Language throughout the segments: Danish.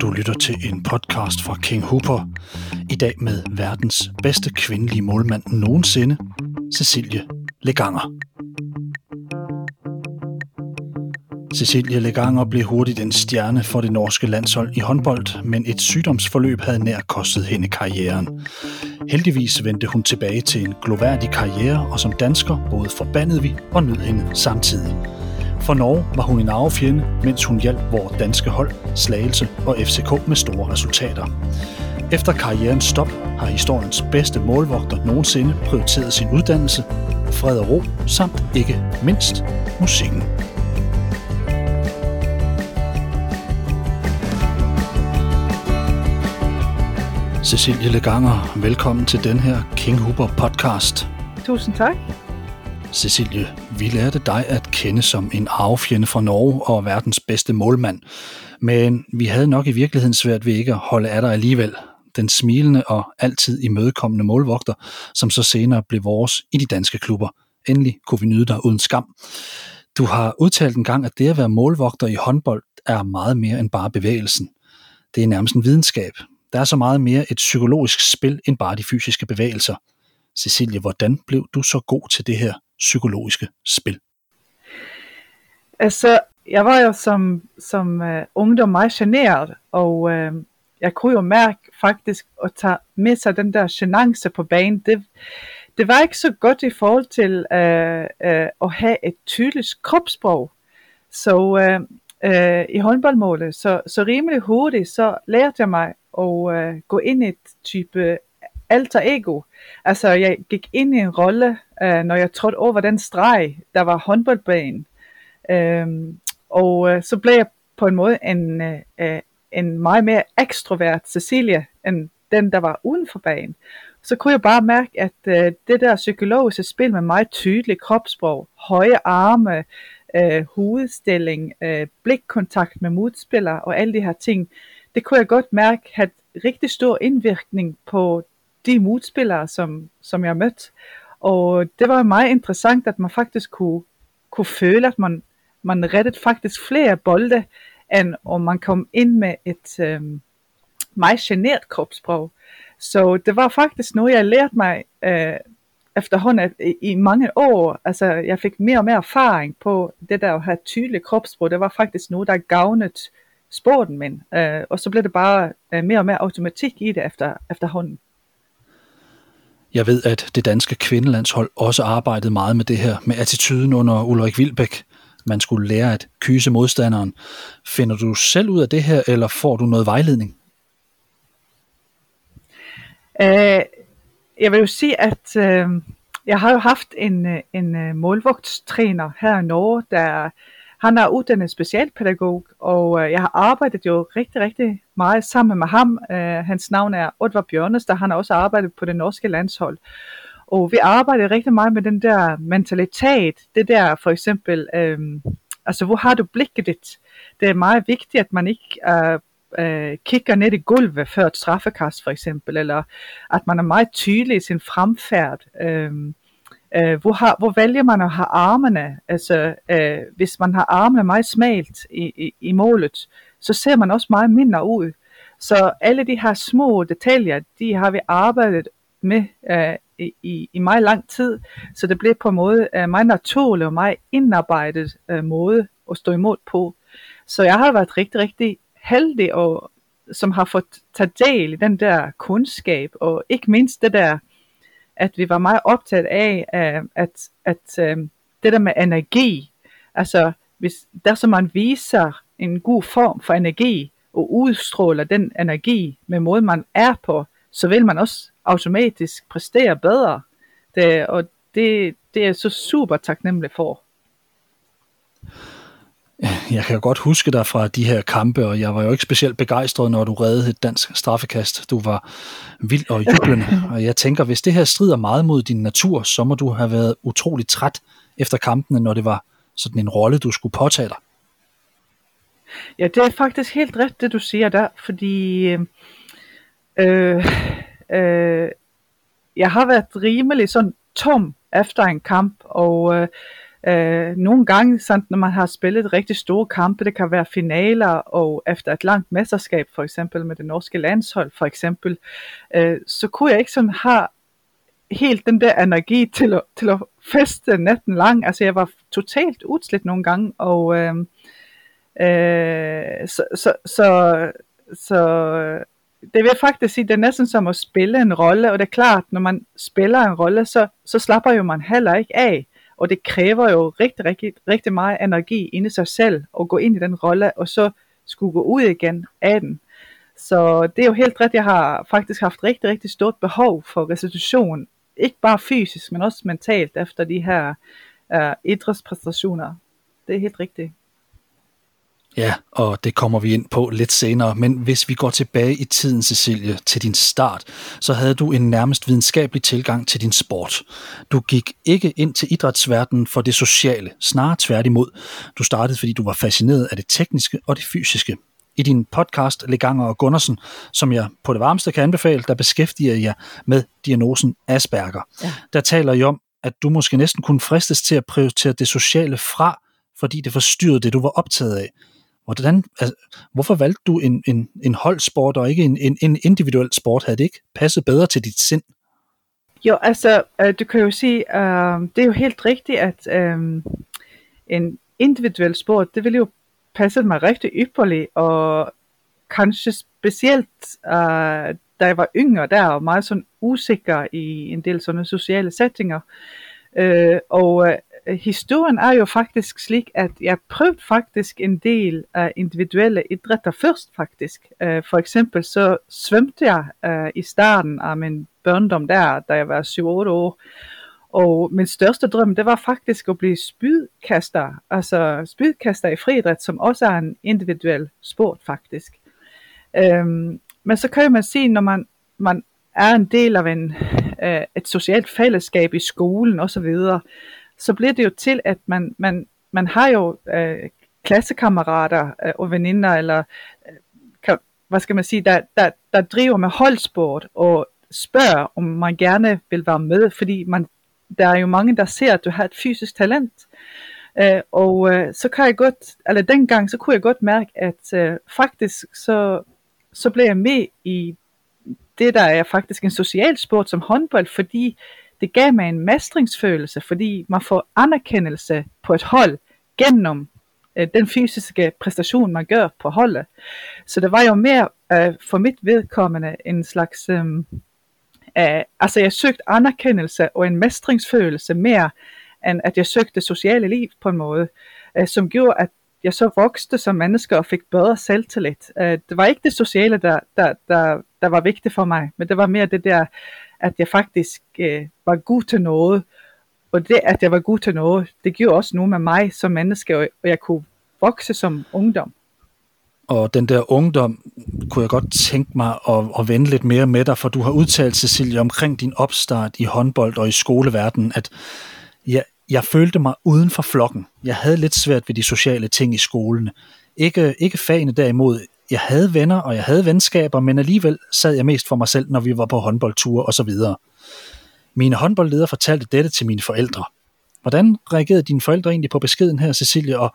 Du lytter til en podcast fra King Hooper. I dag med verdens bedste kvindelige målmand nogensinde, Cecilie Leganger. Cecilie Leganger blev hurtigt en stjerne for det norske landshold i håndbold, men et sygdomsforløb havde nær kostet hende karrieren. Heldigvis vendte hun tilbage til en gloværdig karriere, og som dansker både forbandede vi og nød hende samtidig. For Norge var hun en arvefjende, mens hun hjalp vores danske hold, Slagelse og FCK med store resultater. Efter karrierens stop har historiens bedste målvogter nogensinde prioriteret sin uddannelse, fred og ro, samt ikke mindst musikken. Cecilie Leganger, velkommen til den her King Huber podcast. Tusind tak. Cecilie, vi lærte dig at kende som en arvefjende fra Norge og verdens bedste målmand. Men vi havde nok i virkeligheden svært ved ikke at holde af dig alligevel. Den smilende og altid imødekommende målvogter, som så senere blev vores i de danske klubber. Endelig kunne vi nyde dig uden skam. Du har udtalt en gang, at det at være målvogter i håndbold er meget mere end bare bevægelsen. Det er nærmest en videnskab. Der er så meget mere et psykologisk spil end bare de fysiske bevægelser. Cecilie, hvordan blev du så god til det her psykologiske spil? Altså, jeg var jo som, som uh, ungdom meget generet, og uh, jeg kunne jo mærke faktisk at tage med sig den der genance på banen. Det, det var ikke så godt i forhold til uh, uh, at have et tydeligt kropssprog. Så uh, uh, i håndboldmålet, så, så rimelig hurtigt, så lærte jeg mig at uh, gå ind i et type alter ego. Altså, jeg gik ind i en rolle, øh, når jeg trådte over den streg, der var håndboldbanen. Øh, og øh, så blev jeg på en måde en, øh, øh en meget mere ekstrovert Cecilia, end den, der var uden for banen. Så kunne jeg bare mærke, at øh, det der psykologiske spil med meget tydelig kropssprog, høje arme, øh, hovedstilling, øh, blikkontakt med modspillere og alle de her ting, det kunne jeg godt mærke havde rigtig stor indvirkning på de modspillere, som, som jeg mødte. Og det var meget interessant, at man faktisk kunne, kunne føle, at man, man rettede faktisk flere bolde, end om man kom ind med et øh, meget genert kropssprog. Så det var faktisk noget, jeg lærte mig øh, efterhånden i, i mange år. Altså, jeg fik mere og mere erfaring på det der at have tydeligt kropssprog. Det var faktisk noget, der gavnede sporten min. Øh, og så blev det bare øh, mere og mere automatik i det efter, efterhånden. Jeg ved, at det danske kvindelandshold også arbejdede meget med det her, med attituden under Ulrik Vilbæk. Man skulle lære at kyse modstanderen. Finder du selv ud af det her, eller får du noget vejledning? Uh, jeg vil jo sige, at uh, jeg har jo haft en, øh, en målvogtstræner her i Norge, der han er uddannet specialpædagog, og øh, jeg har arbejdet jo rigtig, rigtig meget sammen med ham. Øh, hans navn er Otvar Bjørnes, der han har også arbejdet på det norske landshold. Og vi arbejder rigtig meget med den der mentalitet, det der for eksempel, øhm, altså hvor har du blikket dit? Det er meget vigtigt, at man ikke øh, øh, kigger ned i gulvet før et straffekast for eksempel, eller at man er meget tydelig i sin fremfærd. Øhm, Øh, hvor, har, hvor vælger man at have armene? Altså, øh, hvis man har armene meget smalt i, i, i målet, så ser man også meget mindre ud. Så alle de her små detaljer, de har vi arbejdet med øh, i, i meget lang tid, så det blev på en måde øh, meget naturlig og meget indarbejdet øh, måde at stå imod på. Så jeg har været rigtig, rigtig heldig, og som har fået taget del i den der kundskab, og ikke mindst det der at vi var meget optaget af, at, at, at øh, det der med energi, altså hvis der så man viser en god form for energi, og udstråler den energi med måde man er på, så vil man også automatisk præstere bedre. Det, og det, det er så super taknemmelig for. Jeg kan godt huske dig fra de her kampe, og jeg var jo ikke specielt begejstret, når du reddede et dansk straffekast. Du var vild og jublende, og jeg tænker, hvis det her strider meget mod din natur, så må du have været utrolig træt efter kampene, når det var sådan en rolle, du skulle påtage dig. Ja, det er faktisk helt ret, det du siger der, fordi øh, øh, jeg har været rimelig sådan tom efter en kamp, og øh, Øh, nogle gange, sådan, når man har spillet rigtig store kampe, det kan være finaler, og efter et langt mesterskab, for eksempel med det norske landshold, for eksempel, øh, så kunne jeg ikke sådan have helt den der energi til at, til at feste natten lang. Altså jeg var totalt udslidt nogle gange, og øh, øh, så, så, så, så det vil faktisk sige, det er næsten som at spille en rolle, og det er klart, når man spiller en rolle, så, så slapper jo man heller ikke af. Og det kræver jo rigtig, rigtig, rigtig meget energi inde i sig selv at gå ind i den rolle, og så skulle gå ud igen af den. Så det er jo helt ret, jeg har faktisk haft rigtig, rigtig stort behov for restitution. Ikke bare fysisk, men også mentalt efter de her uh, idrætspræstationer. Det er helt rigtigt. Ja, og det kommer vi ind på lidt senere, men hvis vi går tilbage i tiden, Cecilie, til din start, så havde du en nærmest videnskabelig tilgang til din sport. Du gik ikke ind til idrætsverdenen for det sociale, snarere tværtimod. Du startede, fordi du var fascineret af det tekniske og det fysiske. I din podcast, Leganger og Gundersen, som jeg på det varmeste kan anbefale, der beskæftiger jeg med diagnosen Asperger. Ja. Der taler I om, at du måske næsten kunne fristes til at prioritere det sociale fra, fordi det forstyrrede det, du var optaget af. Hvordan, altså, hvorfor valgte du en, en, en holdsport og ikke en, en, en individuel sport? Havde det ikke passet bedre til dit sind? Jo, altså, øh, du kan jo sige, øh, det er jo helt rigtigt, at øh, en individuel sport, det ville jo passe mig rigtig ypperligt, og kanskje specielt, øh, da jeg var yngre der, og meget sådan usikker i en del sådan sociale settinger. Øh, og øh, Øh, historien er jo faktisk slik, at jeg prøvede faktisk en del uh, individuelle idrætter først faktisk. Uh, for eksempel så svømte jeg uh, i starten af min børndom der, da jeg var 7-8 år. Og min største drøm, det var faktisk at blive spydkaster, altså spydkaster i friidræt, som også er en individuel sport faktisk. Um, men så kan man sige, når man, man er en del af en, uh, et socialt fællesskab i skolen osv., så bliver det jo til, at man, man, man har jo øh, klassekammerater øh, og veninder, eller øh, kan, hvad skal man sige, der, der, der driver med holdsport og spørger, om man gerne vil være med, fordi man, der er jo mange, der ser, at du har et fysisk talent. Øh, og øh, så kan jeg godt, eller dengang, så kunne jeg godt mærke, at øh, faktisk så, så blev jeg med i det, der er faktisk en social sport som håndbold, fordi det gav mig en mestringsfølelse, fordi man får anerkendelse på et hold gennem øh, den fysiske præstation, man gør på holdet. Så det var jo mere øh, for mit vedkommende en slags... Øh, øh, altså jeg søgte anerkendelse og en mestringsfølelse mere, end at jeg søgte sociale liv på en måde, øh, som gjorde, at jeg så voksede som menneske og fik bedre selvtillid. Øh, det var ikke det sociale, der, der, der, der var vigtigt for mig, men det var mere det der at jeg faktisk øh, var god til noget. Og det, at jeg var god til noget, det gjorde også noget med mig som menneske, og jeg kunne vokse som ungdom. Og den der ungdom kunne jeg godt tænke mig at, at vende lidt mere med dig, for du har udtalt, Cecilie, omkring din opstart i håndbold og i skoleverdenen, at jeg, jeg følte mig uden for flokken. Jeg havde lidt svært ved de sociale ting i skolen. Ikke, ikke fagene derimod jeg havde venner, og jeg havde venskaber, men alligevel sad jeg mest for mig selv, når vi var på håndboldture og så videre. Mine håndboldledere fortalte dette til mine forældre. Hvordan reagerede dine forældre egentlig på beskeden her, Cecilie, og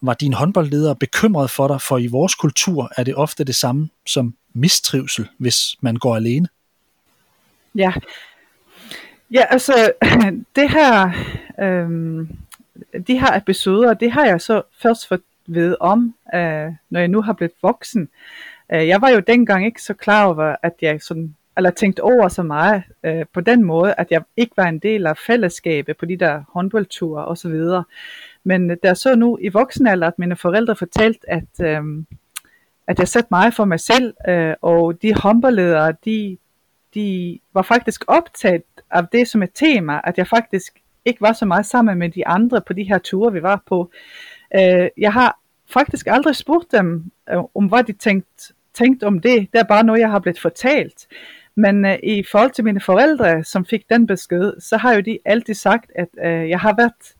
var dine håndboldledere bekymret for dig, for i vores kultur er det ofte det samme som mistrivsel, hvis man går alene? Ja, ja altså det her, øhm, de her episoder, det har jeg så først for, ved om, øh, når jeg nu har blevet voksen. Øh, jeg var jo dengang ikke så klar over, at jeg sådan, eller tænkte over så meget øh, på den måde, at jeg ikke var en del af fællesskabet på de der håndboldture og så videre. Men øh, der så nu i voksenalder, at mine forældre fortalte, at, øh, at jeg satte mig for mig selv, øh, og de håndboldledere, de, de var faktisk optaget af det som et tema, at jeg faktisk ikke var så meget sammen med de andre på de her ture, vi var på. Øh, jeg har faktisk aldrig spurgt dem, øh, om hvad de tænkte, tænkt om det. Det er bare noget, jeg har blevet fortalt. Men øh, i forhold til mine forældre, som fik den besked, så har jo de altid sagt, at øh, jeg har været,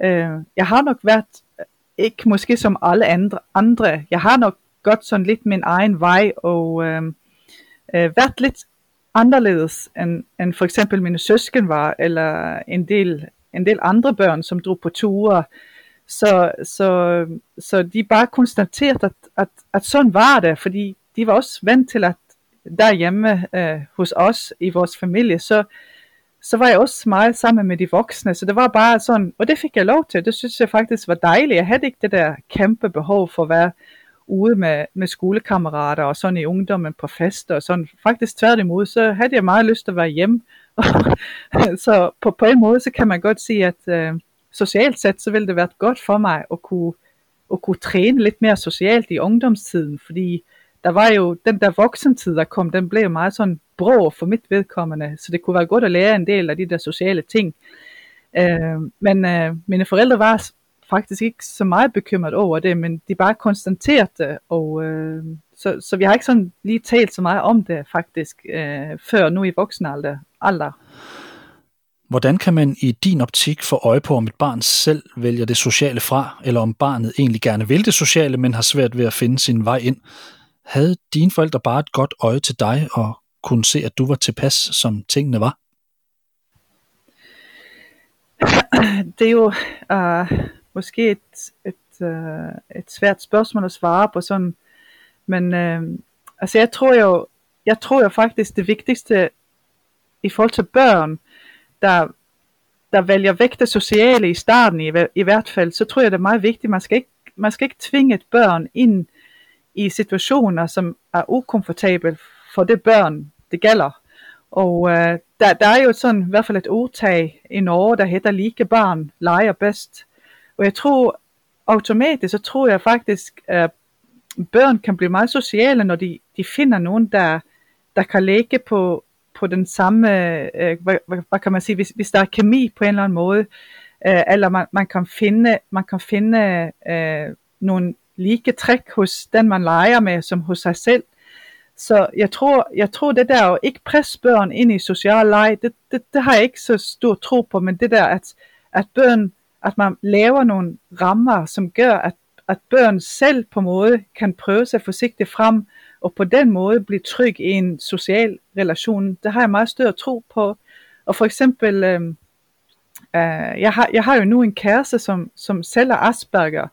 øh, jeg har nok været, øh, ikke måske som alle andre, andre. jeg har nok gået sådan lidt min egen vej, og øh, øh, været lidt anderledes, end, end for eksempel mine søsken var, eller en del en del andre børn, som drog på ture. Så, så, så de bare konstaterede, at, at, at sådan var det, fordi de var også vant til, at derhjemme øh, hos os i vores familie, så, så var jeg også meget sammen med de voksne, så det var bare sådan, og det fik jeg lov til, det synes jeg faktisk var dejligt, jeg havde ikke det der kæmpe behov for at være ude med, med skolekammerater og sådan i ungdommen på fester og sådan, faktisk tværtimod, så havde jeg meget lyst til at være hjemme, så på, på en måde, så kan man godt sige, at øh, socialt set, så ville det være godt for mig at kunne, at kunne træne lidt mere socialt i ungdomstiden, fordi der var jo den der voksentid, der kom, den blev meget sådan brå for mit vedkommende, så det kunne være godt at lære en del af de der sociale ting. Øh, men øh, mine forældre var faktisk ikke så meget bekymret over det, men de bare konstaterede det, og øh, så, så vi har ikke sådan lige talt så meget om det faktisk, øh, før nu i voksenalder. Alder. Hvordan kan man i din optik få øje på, om et barn selv vælger det sociale fra, eller om barnet egentlig gerne vil det sociale, men har svært ved at finde sin vej ind? Havde dine forældre bare et godt øje til dig og kunne se, at du var tilpas, som tingene var? Det er jo uh, måske et, et, uh, et svært spørgsmål at svare på sådan, men uh, altså jeg tror jo, jeg tror jo faktisk det vigtigste i forhold til børn, der, der vælger væk det sociale i starten i, i hvert fald, så tror jeg det er meget vigtigt, man skal ikke, man skal ikke tvinge et børn ind i situationer, som er ukomfortable for det børn, det gælder. Og øh, der, der er jo sådan i hvert fald et ordtag i Norge, der hedder like barn leger bedst. Og jeg tror automatisk, så tror jeg faktisk, at børn kan blive meget sociale, når de, de finder nogen, der, der kan lægge på, på den samme, øh, hvad, hvad, hvad kan man sige, hvis, hvis der er kemi på en eller anden måde, øh, eller man, man kan finde, man kan finde øh, nogle like træk hos den, man leger med, som hos sig selv. Så jeg tror, jeg tror det der at ikke presse børn ind i social leg, det, det, det har jeg ikke så stor tro på, men det der, at, at børn, at man laver nogle rammer, som gør, at, at børn selv på måde kan prøve sig forsigtigt frem, og på den måde blive tryg i en social relation, det har jeg meget større tro på. Og for eksempel, øh, øh, jeg, har, jeg har jo nu en kæreste, som, som selv er Asperger,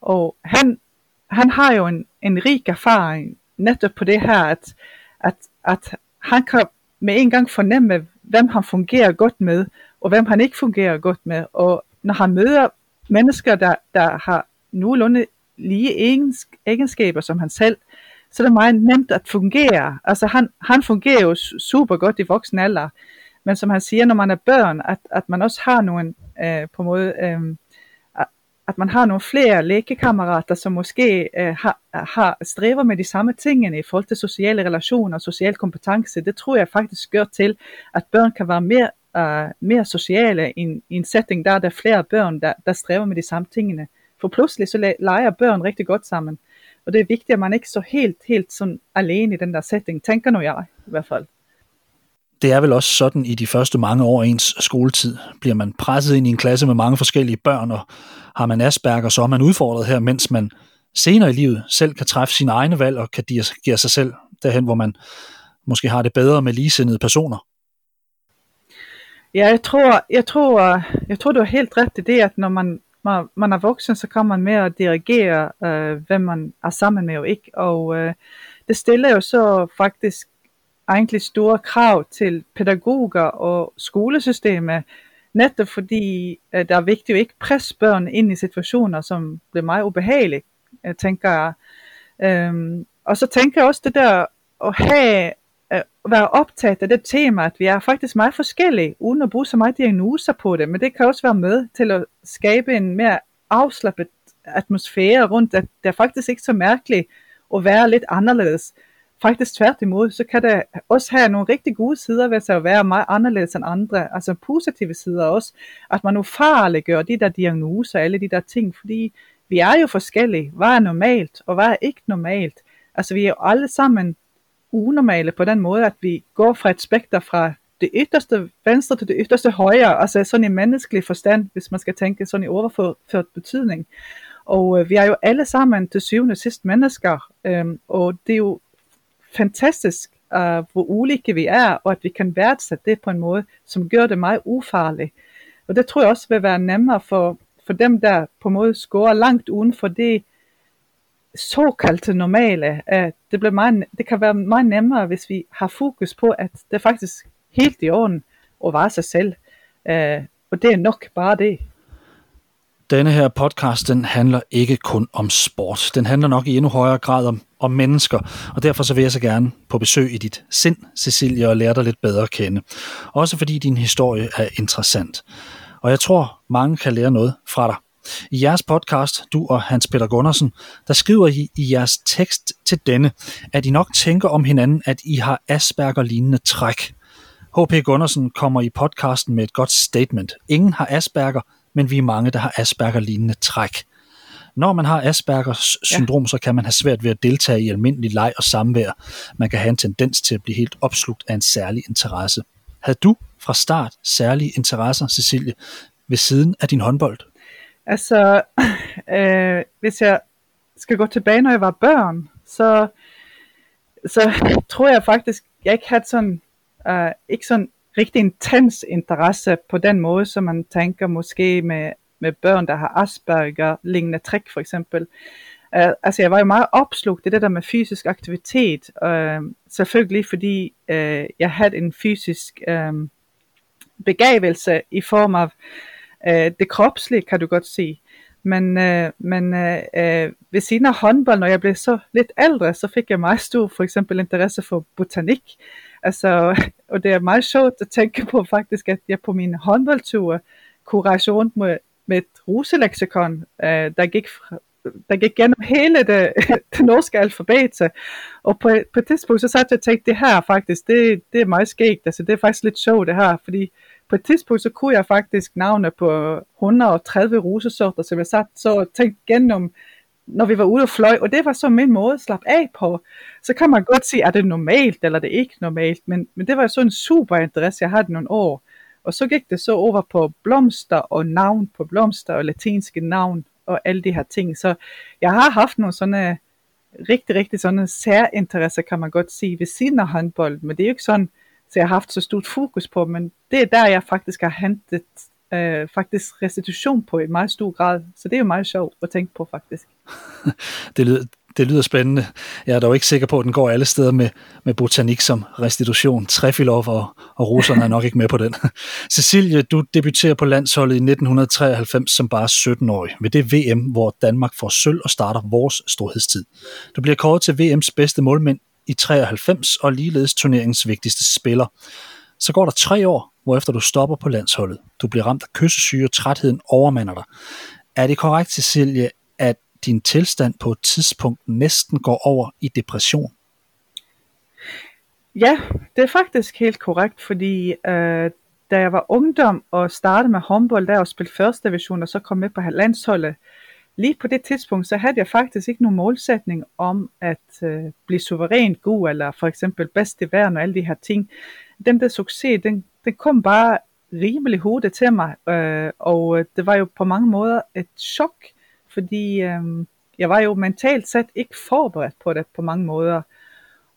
og han, han har jo en, en rig erfaring netop på det her, at, at, at han kan med en gang fornemme, hvem han fungerer godt med, og hvem han ikke fungerer godt med. Og når han møder mennesker, der, der har nogenlunde lige egenskaber som han selv, så er det meget nemt at fungere. Altså han, han fungerer jo super godt i voksen alder, men som han siger, når man er børn, at, at man også har nogle øh, på en måde øh, at man har nogle flere lægekammerater, som måske øh, har, har stræber med de samme tingene i forhold til sociale relationer og social kompetence. Det tror jeg faktisk gør til, at børn kan være mere, uh, mere sociale i en, i en setting, der er der flere børn, der, der stræber med de samme tingene. For pludselig så leger børn rigtig godt sammen. Og det er vigtigt, at man ikke så helt, helt sådan alene i den der setting, tænker nu jeg i hvert fald det er vel også sådan i de første mange år af ens skoletid. Bliver man presset ind i en klasse med mange forskellige børn, og har man Asperger, så er man udfordret her, mens man senere i livet selv kan træffe sine egne valg og kan give sig selv derhen, hvor man måske har det bedre med ligesindede personer. Ja, jeg tror, jeg tror, jeg tror du har helt ret i det, at når man, man, man er voksen, så kan man mere dirigere, øh, hvem man er sammen med og ikke. Og øh, det stiller jo så faktisk egentlig store krav til pædagoger og skolesystemet, netop fordi øh, det er vigtigt at ikke presse børn ind i situationer, som bliver meget ubehagelige, øh, tænker jeg. Øhm, og så tænker jeg også det der at have være optaget af det tema, at vi er faktisk meget forskellige, uden at bruge så meget diagnoser på det, men det kan også være med til at skabe en mere afslappet atmosfære rundt, at det er faktisk ikke så mærkeligt at være lidt anderledes. Faktisk tværtimod, så kan det også have nogle rigtig gode sider ved sig at være meget anderledes end andre, altså positive sider også, at man ufarliggør de der diagnoser, alle de der ting, fordi vi er jo forskellige, hvad er normalt, og hvad er ikke normalt, altså vi er jo alle sammen unormale på den måde, at vi går fra et spekter fra det ytterste venstre til det ytterste højre, altså sådan i menneskelig forstand, hvis man skal tænke sådan i overført betydning. Og øh, vi er jo alle sammen til syvende og sidst mennesker, øh, og det er jo fantastisk, øh, hvor ulike vi er, og at vi kan værdsætte det på en måde, som gør det meget ufarligt. Og det tror jeg også vil være nemmere for, for dem, der på en måde scorer langt uden for det såkaldte normale. At det, bliver meget, det kan være meget nemmere, hvis vi har fokus på, at det er faktisk helt i orden at være sig selv. Uh, og det er nok bare det. Denne her podcast, den handler ikke kun om sport. Den handler nok i endnu højere grad om, om mennesker, og derfor så vil jeg så gerne på besøg i dit sind, Cecilia, og lære dig lidt bedre at kende. Også fordi din historie er interessant. Og jeg tror, mange kan lære noget fra dig. I jeres podcast, du og Hans Peter Gundersen, der skriver I i jeres tekst til denne, at I nok tænker om hinanden, at I har Asperger-lignende træk. H.P. Gundersen kommer i podcasten med et godt statement. Ingen har Asperger, men vi er mange, der har Asperger-lignende træk. Når man har Aspergers syndrom, ja. så kan man have svært ved at deltage i almindelig leg og samvær. Man kan have en tendens til at blive helt opslugt af en særlig interesse. Havde du fra start særlige interesser, Cecilie, ved siden af din håndbold? Altså, øh, hvis jeg skal gå tilbage, når jeg var børn, så, så tror jeg faktisk, jeg ikke havde sådan, øh, ikke sådan rigtig intens interesse på den måde, som man tænker måske med, med børn, der har Asperger, lignende træk for eksempel. Uh, altså jeg var jo meget opslugt i det der med fysisk aktivitet, uh, selvfølgelig fordi uh, jeg havde en fysisk uh, begavelse i form af Øh, det kropslige, kan du godt se. Men, øh, men øh, øh, ved siden af håndbold, når jeg blev så lidt ældre, så fik jeg meget stor for eksempel interesse for botanik. Altså, og det er meget sjovt at tænke på faktisk, at jeg på min håndboldture kunne rejse rundt med, med et ruseleksikon, øh, der gik fra, der gik gennem hele det, det norske alfabet. Og på, på et tidspunkt så satte jeg og tænkte, det her faktisk, det, det er meget skægt. Altså, det er faktisk lidt sjovt det her, fordi på et tidspunkt så kunne jeg faktisk navne på 130 rosesorter, som jeg satte så og tænkte gennem når vi var ude og fløj, og det var så min måde at slappe af på. Så kan man godt sige, er det normalt, eller er det ikke normalt, men, men det var så en super interesse, jeg havde nogle år. Og så gik det så over på blomster og navn på blomster og latinske navn og alle de her ting. Så jeg har haft nogle sådan øh, rigtig, rigtig sådan særinteresse, kan man godt sige, ved siden af håndbold, men det er jo ikke sådan, så jeg har haft så stort fokus på, men det er der, jeg faktisk har hentet øh, faktisk restitution på i meget stor grad. Så det er jo meget sjovt at tænke på faktisk. det, lyder, det lyder spændende. Jeg er dog ikke sikker på, at den går alle steder med, med botanik som restitution. Trefilov og, og russerne er nok ikke med på den. Cecilie, du debuterer på landsholdet i 1993 som bare 17-årig ved det VM, hvor Danmark får sølv og starter vores storhedstid. Du bliver kåret til VM's bedste målmænd i 93 og ligeledes turneringens vigtigste spiller. Så går der tre år, hvorefter du stopper på landsholdet. Du bliver ramt af kyssesyge, og trætheden overmander dig. Er det korrekt, Cecilie, at din tilstand på et tidspunkt næsten går over i depression? Ja, det er faktisk helt korrekt, fordi øh, da jeg var ungdom og startede med håndbold der og spille første division og så kom med på landsholdet, lige på det tidspunkt, så havde jeg faktisk ikke nogen målsætning om at øh, blive suverænt god, eller for eksempel bedst i verden og alle de her ting. Den der succes, den, den kom bare rimelig hurtigt til mig, øh, og øh, det var jo på mange måder et chok, fordi øh, jeg var jo mentalt set ikke forberedt på det på mange måder.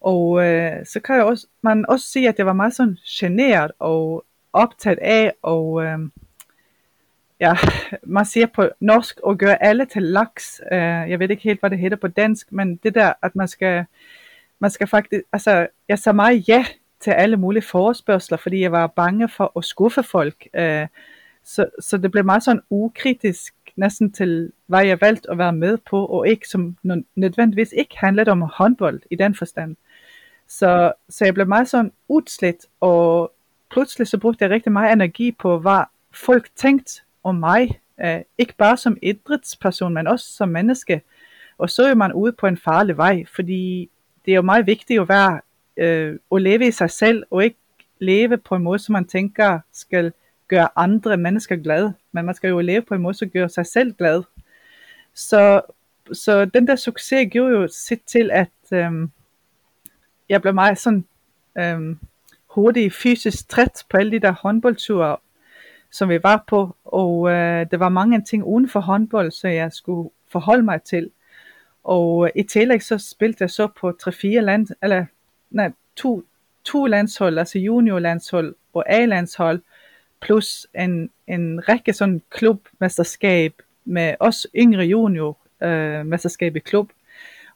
Og øh, så kan jeg også, man også sige, at jeg var meget sådan generet og optaget af, og øh, ja, man siger på norsk, og gøre alle til laks. Øh, jeg ved ikke helt, hvad det hedder på dansk, men det der, at man skal, man skal faktisk, altså, jeg sagde meget ja til alle mulige forespørgseler, fordi jeg var bange for at skuffe folk. Øh, så, så det blev meget sådan ukritisk næsten til, hvad jeg valgte at være med på, og ikke som nødvendigvis ikke handlede om håndbold i den forstand. Så, så jeg blev meget sådan udslet, og pludselig så brugte jeg rigtig meget energi på, hvad folk tænkte om mig. Uh, ikke bare som idrætsperson, men også som menneske. Og så er man ude på en farlig vej, fordi det er jo meget vigtigt at være øh, at leve i sig selv, og ikke leve på en måde, som man tænker skal gøre andre mennesker glade. Men man skal jo leve på en måde, som gør sig selv glad. Så, så den der succes gjorde jo sit til, at øhm, jeg blev meget sådan øhm, hurtigt fysisk træt på alle de der håndboldture, som vi var på. Og øh, der var mange ting uden for håndbold, så jeg skulle forholde mig til. Og øh, i tillæg så spilte jeg så på 3-4 land, eller nej, to, to landshold, altså juniorlandshold og A-landshold, plus en, en række sådan klubmesterskab med også yngre junior øh, mesterskab i klub.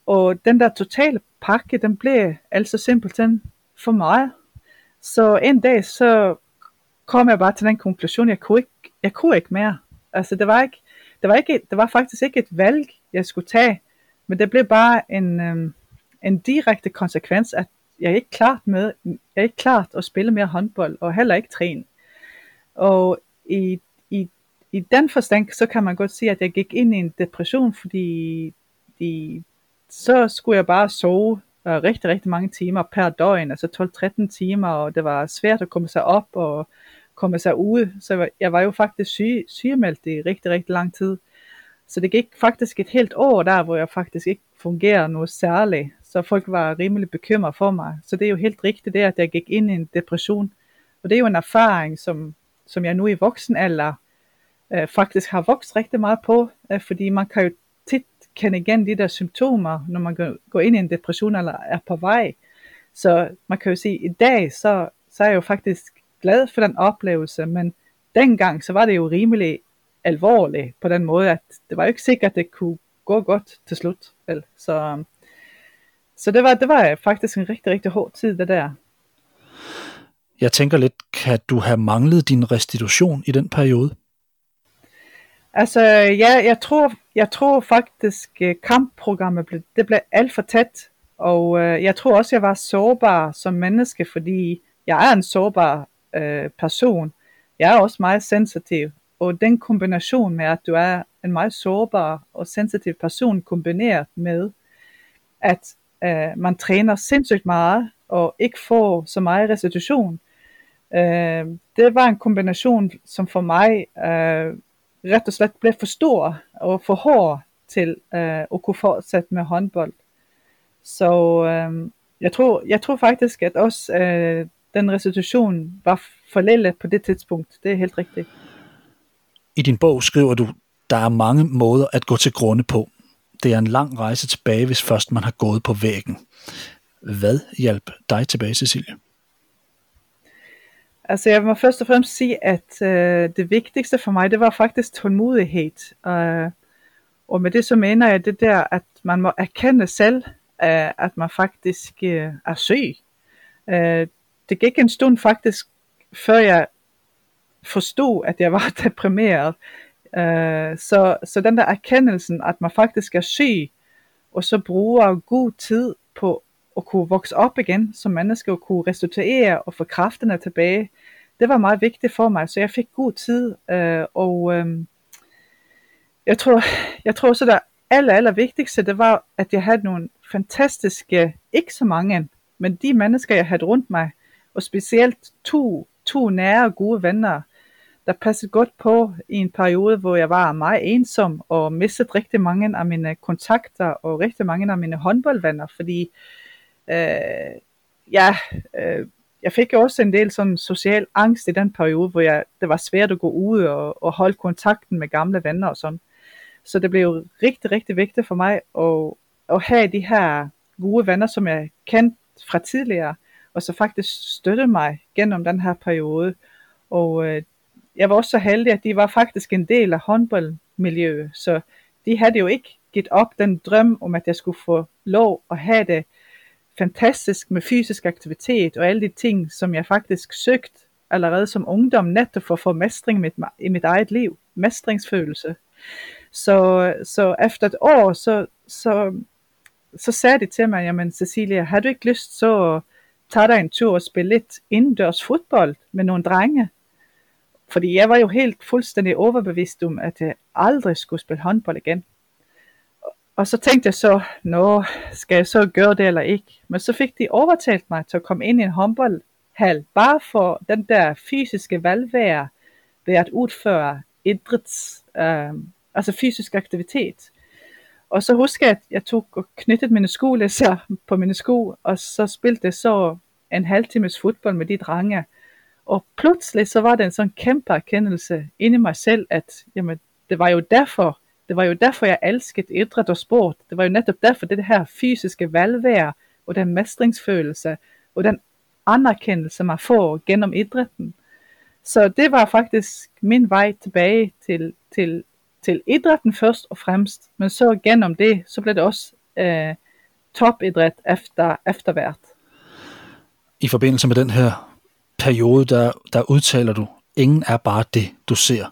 Og den der totale pakke, den blev altså simpelthen for meget. Så en dag, så kom jeg bare til den konklusion, jeg kunne ikke, jeg kunne ikke mere. Altså det var ikke, det var ikke, det var faktisk ikke et valg, jeg skulle tage, men det blev bare en, øhm, en direkte konsekvens, at jeg er ikke klart med, jeg er ikke klart at spille mere håndbold, og heller ikke træne. Og i, i, i den forstand, så kan man godt sige, at jeg gik ind i en depression, fordi de, så skulle jeg bare sove uh, rigtig, rigtig mange timer per døgn, altså 12-13 timer, og det var svært at komme sig op og komme sig ud. Så jeg var, jeg var jo faktisk syg, sygemeldt i rigtig, rigtig lang tid. Så det gik faktisk et helt år der, hvor jeg faktisk ikke fungerede noget særligt. Så folk var rimelig bekymrede for mig. Så det er jo helt rigtigt det, at jeg gik ind i en depression. Og det er jo en erfaring, som, som jeg nu i voksen alder øh, faktisk har vokset rigtig meget på. Øh, fordi man kan jo kende igen de der symptomer, når man går, ind i en depression eller er på vej. Så man kan jo sige, at i dag, så, så er jeg jo faktisk glad for den oplevelse, men dengang, så var det jo rimelig alvorligt på den måde, at det var jo ikke sikkert, at det kunne gå godt til slut. Vel? Så, så det var, det var faktisk en rigtig, rigtig hård tid, det der. Jeg tænker lidt, kan du have manglet din restitution i den periode? Altså, ja, jeg tror, jeg tror faktisk, øh, kampprogrammet blev, det blev alt for tæt, og øh, jeg tror også, jeg var sårbar som menneske, fordi jeg er en sårbar øh, person. Jeg er også meget sensitiv, og den kombination med, at du er en meget sårbar og sensitiv person, kombineret med, at øh, man træner sindssygt meget, og ikke får så meget restitution, øh, det var en kombination, som for mig øh, rett og slett ble for stor og for hård til øh, å kunne fortsette med håndball. Så øh, jeg, tror, jeg tror faktisk, at oss, øh, den restitusjonen var for lille på det tidspunkt. Det er helt riktig. I din bog skriver du, der er mange måder at gå til grunde på. Det er en lang rejse tilbage, hvis først man har gået på væggen. Hvad hjalp dig tilbage, Cecilie? Altså jeg må først og fremmest sige, at øh, det vigtigste for mig, det var faktisk tålmodighed. Øh, og med det så mener jeg det der, at man må erkende selv, øh, at man faktisk øh, er syg. Øh, det gik en stund faktisk, før jeg forstod, at jeg var deprimeret. Øh, så, så den der erkendelsen, at man faktisk er syg, og så bruger god tid på at kunne vokse op igen som menneske, og kunne restituere og få kræfterne tilbage, det var meget vigtigt for mig, så jeg fik god tid, øh, og øh, jeg tror, jeg tror så der aller, aller vigtigste, det var, at jeg havde nogle fantastiske, ikke så mange, men de mennesker, jeg havde rundt mig, og specielt to, to nære gode venner, der passede godt på i en periode, hvor jeg var meget ensom og mistede rigtig mange af mine kontakter og rigtig mange af mine håndboldvenner, fordi øh, ja, øh, jeg fik jo også en del sådan social angst i den periode, hvor jeg, det var svært at gå ud og, og holde kontakten med gamle venner og sådan. Så det blev rigtig, rigtig vigtigt for mig at, at have de her gode venner, som jeg kendte fra tidligere, og så faktisk støtte mig gennem den her periode. Og øh, jeg var også så heldig, at de var faktisk en del af håndboldmiljøet, så de havde jo ikke givet op den drøm om, at jeg skulle få lov at have det fantastisk med fysisk aktivitet og alle de ting, som jeg faktisk søgte allerede som ungdom, netop for at få mestring mit, i mit eget liv, mestringsfølelse. Så, så efter et år, så, så, så sagde de til mig, jamen Cecilia, har du ikke lyst så at tage dig en tur og spille lidt indendørs fodbold med nogle drenge? Fordi jeg var jo helt fuldstændig overbevist om, at jeg aldrig skulle spille håndbold igen. Og så tænkte jeg så, nå, skal jeg så gøre det eller ikke? Men så fik de overtalt mig til at komme ind i en håndboldhal, bare for den der fysiske valgvære ved at udføre idræts, øh, altså fysisk aktivitet. Og så husker jeg, at jeg tog og knyttede mine skolæsser på mine sko, og så spilte jeg så en halv times fodbold med de drenge. Og pludselig så var det en sådan kæmpe erkendelse inde i mig selv, at jamen, det var jo derfor, det var jo derfor, jeg elskede idræt og sport. Det var jo netop derfor, det her fysiske velvære og den mestringsfølelse, og den anerkendelse, man får gennem idrætten. Så det var faktisk min vej tilbage til, til, til idrætten først og fremmest, men så gennem det, så blev det også øh, topidræt efter, efter hvert. I forbindelse med den her periode, der, der udtaler du, ingen er bare det, du ser.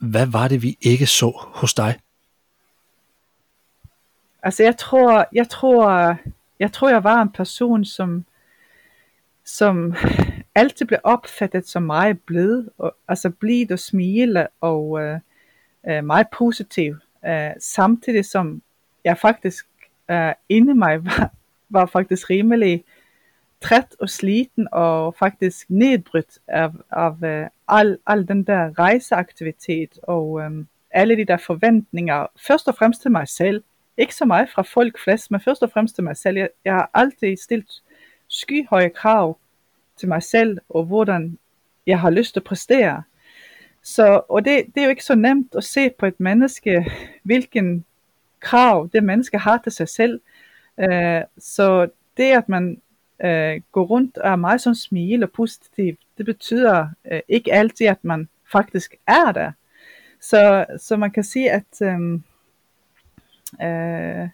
Hvad var det, vi ikke så hos dig? Altså jeg tror, jeg tror, jeg tror, jeg var en person, som, som altid blev opfattet som meget blid, og, altså blid og smile og øh, øh, meget positiv. Øh, samtidig som jeg faktisk øh, inde mig var, var faktisk rimelig træt og sliten og faktisk nedbrudt af, af uh, al, al den der rejseaktivitet og um, alle de der forventninger, først og fremmest til mig selv. Ikke så meget fra folk flest, men først og fremmest til mig selv. Jeg, jeg har altid stillet skyhøje krav til mig selv, og hvordan jeg har lyst til at præstere. Så, og det, det er jo ikke så nemt at se på et menneske, hvilken krav det menneske har til sig selv. Uh, så det, at man øh, gå rundt og er meget sådan smil og positiv, det betyder øh, ikke altid, at man faktisk er der. Så, så man kan sige, at øh, øh,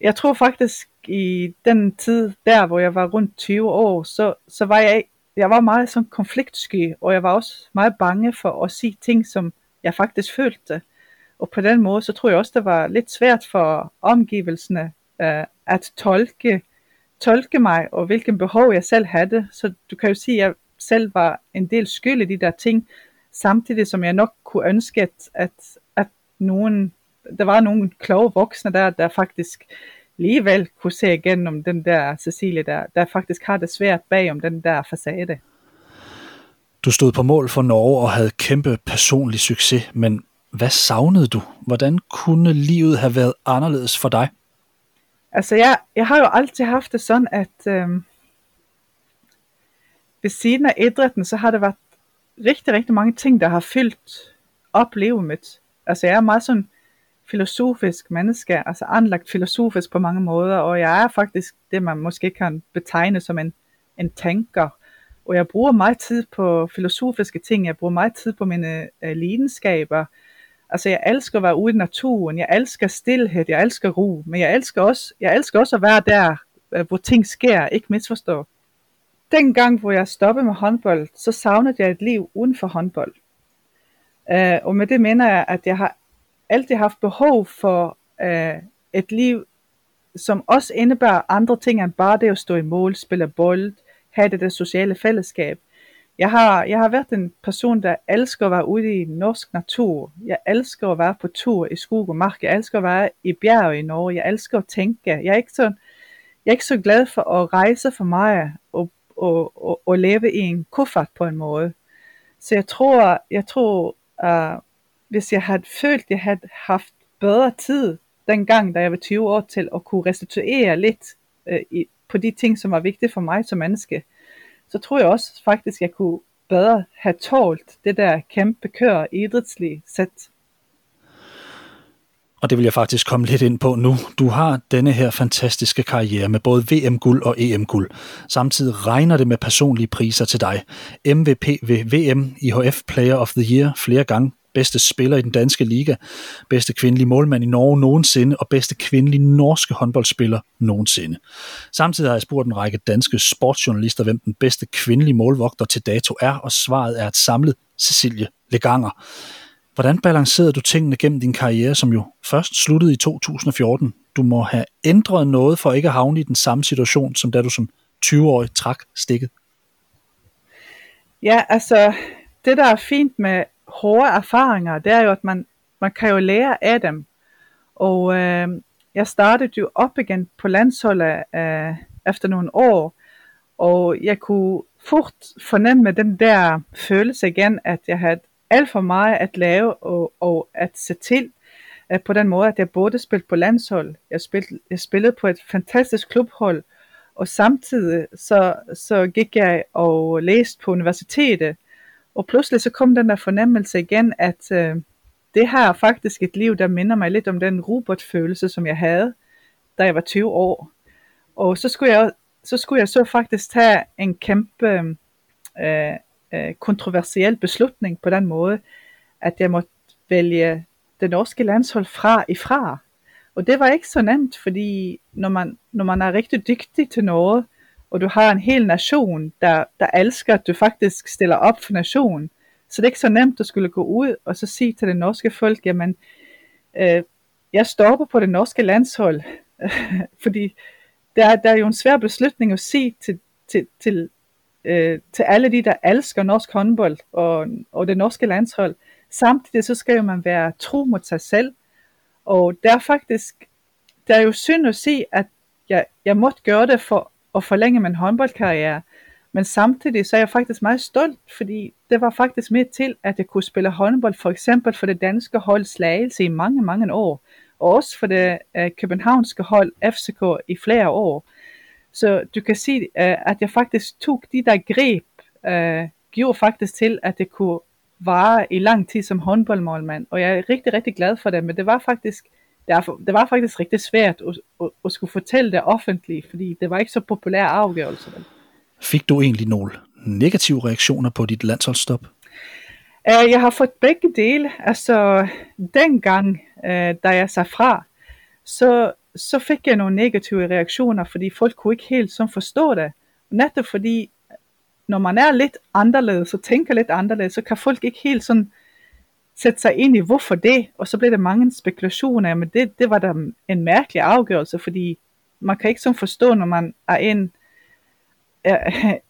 jeg tror faktisk i den tid der, hvor jeg var rundt 20 år, så, så var jeg, jeg var meget sådan konfliktsky, og jeg var også meget bange for at sige ting, som jeg faktisk følte. Og på den måde, så tror jeg også, det var lidt svært for omgivelsene øh, at tolke, tolke mig, og hvilken behov jeg selv havde. Så du kan jo sige, at jeg selv var en del skyld i de der ting, samtidig som jeg nok kunne ønske, at, at, at nogen, der var nogle kloge voksne der, der faktisk alligevel kunne se igennem den der Cecilie, der, der faktisk har det svært bag om den der facade. Du stod på mål for Norge og havde kæmpe personlig succes, men hvad savnede du? Hvordan kunne livet have været anderledes for dig? Altså jeg, jeg har jo altid haft det sådan, at øhm, ved siden af idrætten, så har det været rigtig, rigtig mange ting, der har fyldt op livet mit. Altså jeg er meget sådan filosofisk menneske, altså anlagt filosofisk på mange måder, og jeg er faktisk det, man måske kan betegne som en, en tænker. Og jeg bruger meget tid på filosofiske ting, jeg bruger meget tid på mine øh, lidenskaber, Altså jeg elsker at være ude i naturen, jeg elsker stillhed, jeg elsker ro, men jeg elsker også, jeg elsker også at være der, øh, hvor ting sker, ikke misforstå. Den gang, hvor jeg stoppede med håndbold, så savnede jeg et liv uden for håndbold. Uh, og med det mener jeg, at jeg har altid haft behov for uh, et liv, som også indebærer andre ting end bare det at stå i mål, spille bold, have det der sociale fællesskab. Jeg har, jeg har været en person, der elsker at være ude i norsk natur. Jeg elsker at være på tur i skog og mark. Jeg elsker at være i bjerg i Norge. Jeg elsker at tænke. Jeg er ikke så, jeg er ikke så glad for at rejse for mig og, og, og, og leve i en kuffert på en måde. Så jeg tror, jeg tror uh, hvis jeg havde følt, at jeg havde haft bedre tid dengang, da jeg var 20 år, til at kunne restituere lidt uh, i, på de ting, som var vigtige for mig som menneske, så tror jeg også faktisk, jeg kunne bedre have tålt det der kæmpe kør idrætslige sæt. Og det vil jeg faktisk komme lidt ind på nu. Du har denne her fantastiske karriere med både VM-guld og EM-guld. Samtidig regner det med personlige priser til dig. MVP ved VM, IHF Player of the Year flere gange, bedste spiller i den danske liga, bedste kvindelige målmand i Norge nogensinde og bedste kvindelige norske håndboldspiller nogensinde. Samtidig har jeg spurgt en række danske sportsjournalister, hvem den bedste kvindelige målvogter til dato er, og svaret er et samlet Cecilie Leganger. Hvordan balancerede du tingene gennem din karriere, som jo først sluttede i 2014? Du må have ændret noget for ikke at havne i den samme situation, som da du som 20-årig trak stikket. Ja, altså det der er fint med hårde erfaringer, det er jo, at man, man kan jo lære af dem. Og øh, jeg startede jo op igen på landsholdet øh, efter nogle år, og jeg kunne fort fornemme den der følelse igen, at jeg havde alt for meget at lave og, og at se til øh, på den måde, at jeg både spillede på landshold, jeg spillede, jeg spillede på et fantastisk klubhold, og samtidig så, så gik jeg og læste på universitetet, og pludselig så kom den der fornemmelse igen, at øh, det her er faktisk et liv, der minder mig lidt om den robotfølelse, som jeg havde, da jeg var 20 år. Og så skulle jeg så, skulle jeg så faktisk tage en kæmpe øh, øh, kontroversiel beslutning på den måde, at jeg måtte vælge det norske landshold fra ifra. Og det var ikke så nemt, fordi når man, når man er rigtig dygtig til noget, og du har en hel nation, der, der elsker, at du faktisk stiller op for nationen, så det er ikke så nemt at skulle gå ud og så sige til det norske folk, jamen, øh, jeg stopper på det norske landshold, fordi der, der er jo en svær beslutning at sige til, til, til, øh, til alle de, der elsker norsk håndbold og, og det norske landshold. Samtidig så skal jo man være tro mod sig selv, og der er faktisk, der er jo synd at sige, at jeg, jeg måtte gøre det for at forlænge min håndboldkarriere, men samtidig så er jeg faktisk meget stolt, fordi det var faktisk med til, at jeg kunne spille håndbold for eksempel for det danske hold Slagelse i mange, mange år, og også for det uh, københavnske hold FCK i flere år. Så du kan sige, uh, at jeg faktisk tog de der greb, uh, gjorde faktisk til, at det kunne vare i lang tid som håndboldmålmand, og jeg er rigtig, rigtig glad for det, men det var faktisk det var faktisk rigtig svært at, at, at skulle fortælle det offentligt, fordi det var ikke så populær afgørelse. Fik du egentlig nogle negative reaktioner på dit landsholdsstop? Uh, jeg har fået begge dele. Altså, dengang, uh, da jeg sagde fra, så, så fik jeg nogle negative reaktioner, fordi folk kunne ikke helt som forstå det. Netop fordi, når man er lidt anderledes og tænker lidt anderledes, så kan folk ikke helt sådan sætte sig ind i, hvorfor det, og så blev der mange spekulationer, men det, det var da en mærkelig afgørelse, fordi man kan ikke sådan forstå, når man er en,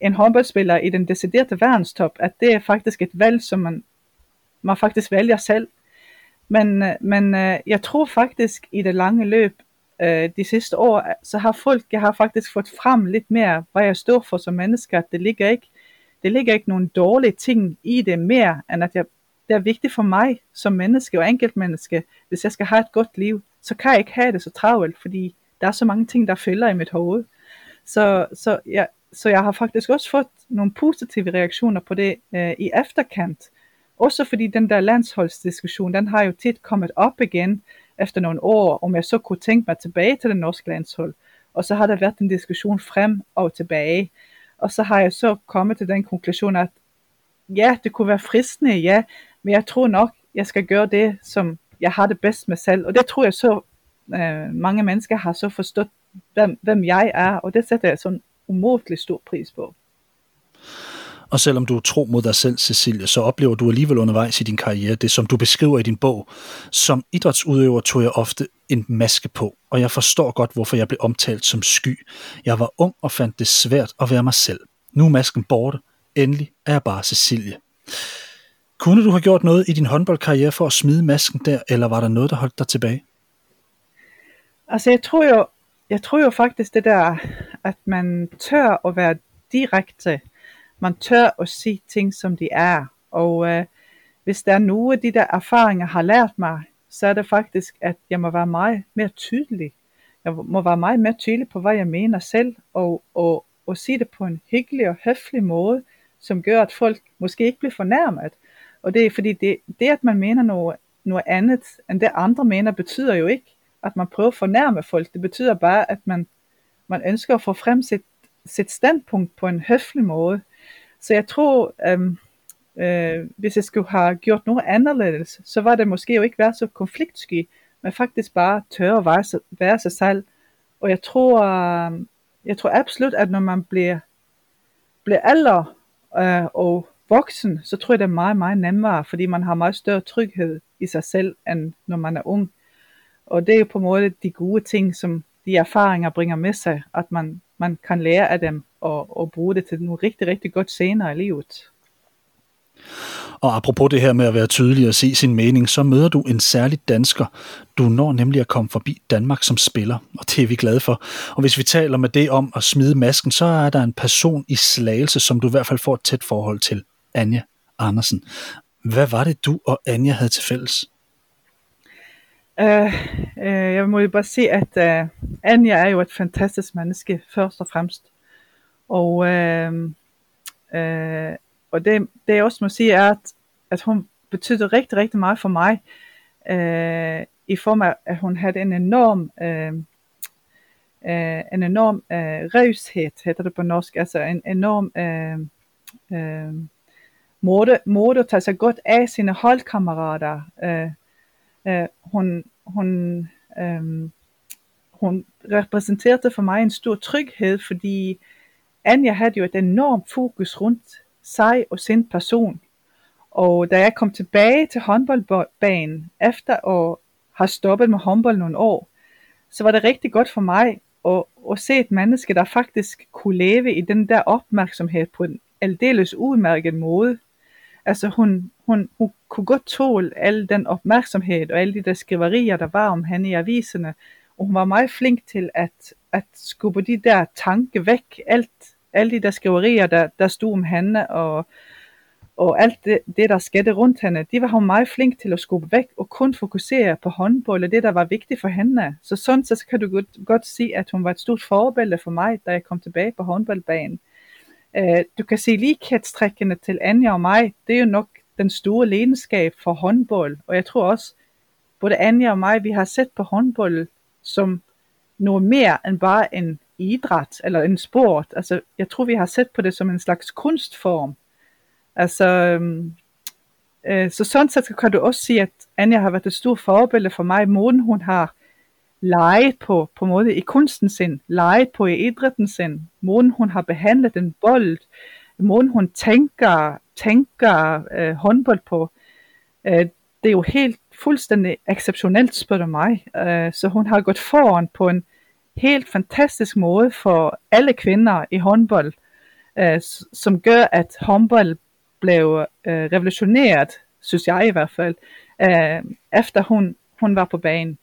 en håndboldspiller i den deciderede verdenstop, at det er faktisk et valg, som man, man faktisk vælger selv. Men, men øh, jeg tror faktisk i det lange løb, øh, de sidste år, så har folk, jeg har faktisk fået frem lidt mere, hvad jeg står for som menneske, at det ligger ikke, det ligger ikke nogen dårlige ting i det mere, end at jeg, det er vigtigt for mig som menneske og enkeltmenneske, hvis jeg skal have et godt liv, så kan jeg ikke have det så travlt, fordi der er så mange ting, der fælder i mit hoved. Så, så jeg, så jeg har faktisk også fået nogle positive reaktioner på det øh, i efterkant. Også fordi den der landsholdsdiskussion, den har jo tit kommet op igen efter nogle år, om jeg så kunne tænke mig tilbage til det norske landshold. Og så har der været en diskussion frem og tilbage. Og så har jeg så kommet til den konklusion, at ja, det kunne være fristende, ja, men jeg tror nok, jeg skal gøre det, som jeg har det bedst med selv. Og det tror jeg så, øh, mange mennesker har så forstået, hvem, hvem jeg er, og det sætter jeg sådan umådelig stor pris på. Og selvom du er tro mod dig selv, Cecilie, så oplever du alligevel undervejs i din karriere det, som du beskriver i din bog. Som idrætsudøver tog jeg ofte en maske på, og jeg forstår godt, hvorfor jeg blev omtalt som sky. Jeg var ung og fandt det svært at være mig selv. Nu er masken borte. Endelig er jeg bare Cecilie. Kunne du have gjort noget i din håndboldkarriere for at smide masken der, eller var der noget, der holdt dig tilbage? Altså jeg tror jo, jeg tror jo faktisk det der, at man tør at være direkte. Man tør at sige ting, som de er. Og øh, hvis der er noget af de der erfaringer har lært mig, så er det faktisk, at jeg må være meget mere tydelig. Jeg må være meget mere tydelig på, hvad jeg mener selv, og, og, og sige det på en hyggelig og høflig måde, som gør, at folk måske ikke bliver fornærmet. Og det er fordi, det, det at man mener noget, noget andet, end det andre mener, betyder jo ikke, at man prøver at fornærme folk. Det betyder bare, at man, man ønsker at få frem sit, sit standpunkt på en høflig måde. Så jeg tror, øhm, øh, hvis jeg skulle have gjort noget anderledes, så var det måske jo ikke være så konfliktsky, men faktisk bare tørre at være, være sig selv. Og jeg tror, øh, jeg tror absolut, at når man bliver, bliver ældre øh, og voksen, så tror jeg, det er meget, meget nemmere, fordi man har meget større tryghed i sig selv, end når man er ung. Og det er jo på en måde de gode ting, som de erfaringer bringer med sig, at man, man kan lære af dem og, og bruge det til noget rigtig, rigtig godt senere i livet. Og apropos det her med at være tydelig og se sin mening, så møder du en særlig dansker. Du når nemlig at komme forbi Danmark som spiller, og det er vi glade for. Og hvis vi taler med det om at smide masken, så er der en person i Slagelse, som du i hvert fald får et tæt forhold til. Anja Andersen. Hvad var det, du og Anja havde til fælles? Uh, uh, jeg må jo bare sige, at uh, Anja er jo et fantastisk menneske, først og fremmest. Og, uh, uh, og det, det jeg også må sige, er, at, at hun betyder rigtig, rigtig meget for mig, uh, i form af, at hun havde en enorm, uh, uh, en enorm uh, røshed, hedder det på norsk, altså en enorm uh, uh, måde, måde at tage sig godt af sine holdkammerater. Øh, øh, hun, hun, øh, hun repræsenterede for mig en stor tryghed, fordi Anja havde jo et enormt fokus rundt sig og sin person. Og da jeg kom tilbage til håndboldbanen, efter at have stoppet med håndbold nogle år, så var det rigtig godt for mig at, at se et menneske, der faktisk kunne leve i den der opmærksomhed på en aldeles udmærket måde. Altså hun, hun, hun kunne godt tåle al den opmærksomhed og alle de der skriverier, der var om hende i aviserne. Og hun var meget flink til at, at skubbe de der tanke væk. Alt, alle de der skriverier, der, der stod om hende, og, og alt det, det, der skete rundt hende, de var hun meget flink til at skubbe væk, og kun fokusere på håndbold, og det, der var vigtigt for hende. Så sådan så kan du godt, godt sige, at hun var et stort forbillede for mig, da jeg kom tilbage på håndboldbanen. Uh, du kan se lighedstrækkene til Anja og mig, det er jo nok den store lidenskab for håndbold, og jeg tror også, både Anja og mig, vi har set på håndbold som noget mere end bare en idræt eller en sport. Altså, jeg tror, vi har set på det som en slags kunstform. Altså, øhm, øh, så sådan set kan du også sige, at Anja har været et stort forbillede for mig. Måden hun har lege på, på måde i kunsten sin, lege på i idrætten sin, måden hun har behandlet en bold, måden hun tænker, tænker øh, håndbold på. Øh, det er jo helt fuldstændig exceptionelt, spørger mig. Øh, så hun har gået foran på en helt fantastisk måde for alle kvinder i håndbold, øh, som gør, at håndbold blev øh, revolutioneret, synes jeg i hvert fald, øh, efter hun, hun var på banen.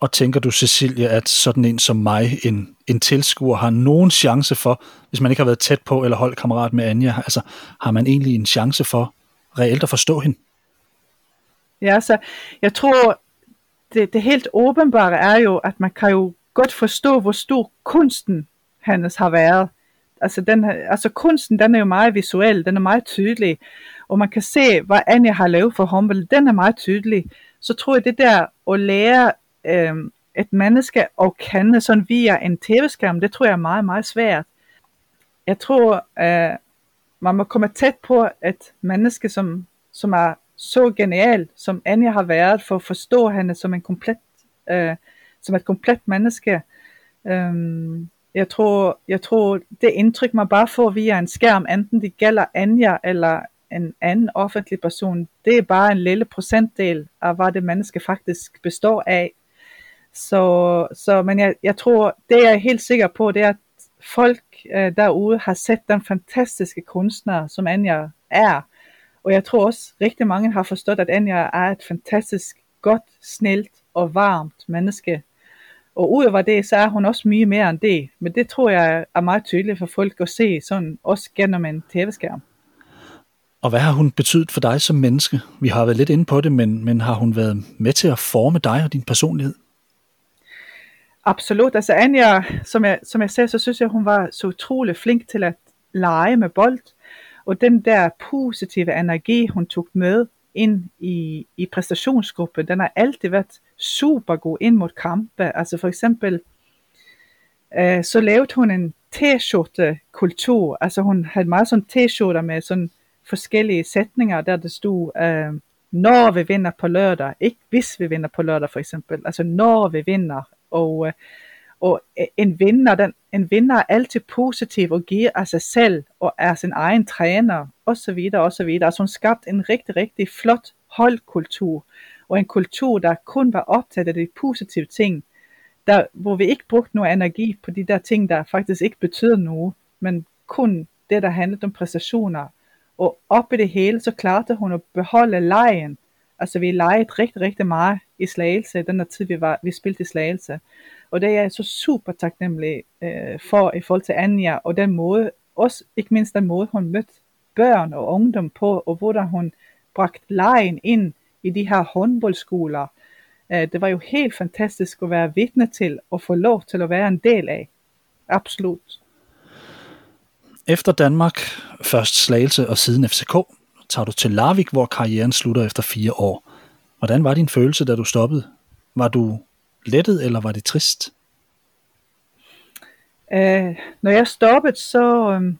Og tænker du, Cecilia, at sådan en som mig, en, en tilskuer, har nogen chance for, hvis man ikke har været tæt på eller holdt kammerat med Anja, altså har man egentlig en chance for reelt at forstå hende? Ja, så jeg tror, det, det helt åbenbare er jo, at man kan jo godt forstå, hvor stor kunsten hendes har været. Altså, den, altså kunsten, den er jo meget visuel, den er meget tydelig, og man kan se, hvad Anja har lavet for håndbold, den er meget tydelig. Så tror jeg, det der at lære øh, et menneske og kende sådan via en tv-skærm, det tror jeg er meget, meget svært. Jeg tror, øh, man må komme tæt på et menneske, som, som er så genial, som Anja har været, for at forstå hende som en komplet, øh, som et komplet menneske. Um, jeg tror, jeg tror, det indtryk, man bare får via en skærm, enten det gælder Anja eller en anden offentlig person, det er bare en lille procentdel af, hvad det menneske faktisk består af. Så, så men jeg, jeg tror, det jeg er helt sikker på, det er, at folk øh, derude har set den fantastiske kunstner, som Anja er. Og jeg tror også, rigtig mange har forstået, at Anja er et fantastisk godt, snilt og varmt menneske. Og udover det, så er hun også mye mere end det. Men det tror jeg er meget tydeligt for folk at se, sådan også gennem en tv-skærm. Og hvad har hun betydet for dig som menneske? Vi har været lidt inde på det, men, men har hun været med til at forme dig og din personlighed? Absolut. Altså Anja, som jeg, som jeg sagde, så synes jeg, hun var så utrolig flink til at lege med bold. Og den der positive energi, hun tog med ind i, i præstationsgruppen, den har altid været super god ind mod kampe. Altså for eksempel, øh, så lavede hun en t-skjorte kultur. Altså hun havde meget sådan t-skjorter med sådan forskellige sætninger, der det stod, øh, når vi vinder på lørdag, ikke hvis vi vinder på lørdag for eksempel, altså når vi vinder, og, øh, og øh, en vinder, den, en vinder er altid positiv og giver af sig selv og er sin egen træner og så videre og så videre. Så hun skabte en rigtig, rigtig flot holdkultur og en kultur, der kun var optaget af de positive ting, der, hvor vi ikke brugte noget energi på de der ting, der faktisk ikke betyder noget, men kun det, der handlede om præstationer. Og op i det hele, så klarte hun at beholde lejen. Altså vi legede rigtig, rigtig meget i Slagelse, den der tid, vi, var, vi spilte i Slagelse. Og det er jeg så super taknemmelig øh, for i forhold til Anja, og den måde, også ikke mindst den måde, hun mødte børn og ungdom på, og hvordan hun bragt lejen ind i de her håndboldskoler. Øh, det var jo helt fantastisk at være vidne til, og få lov til at være en del af. Absolut. Efter Danmark, først Slagelse og siden FCK, tager du til Larvik, hvor karrieren slutter efter fire år. Hvordan var din følelse, da du stoppede? Var du lettet, eller var det trist? Uh, når jeg stoppede, så, øhm,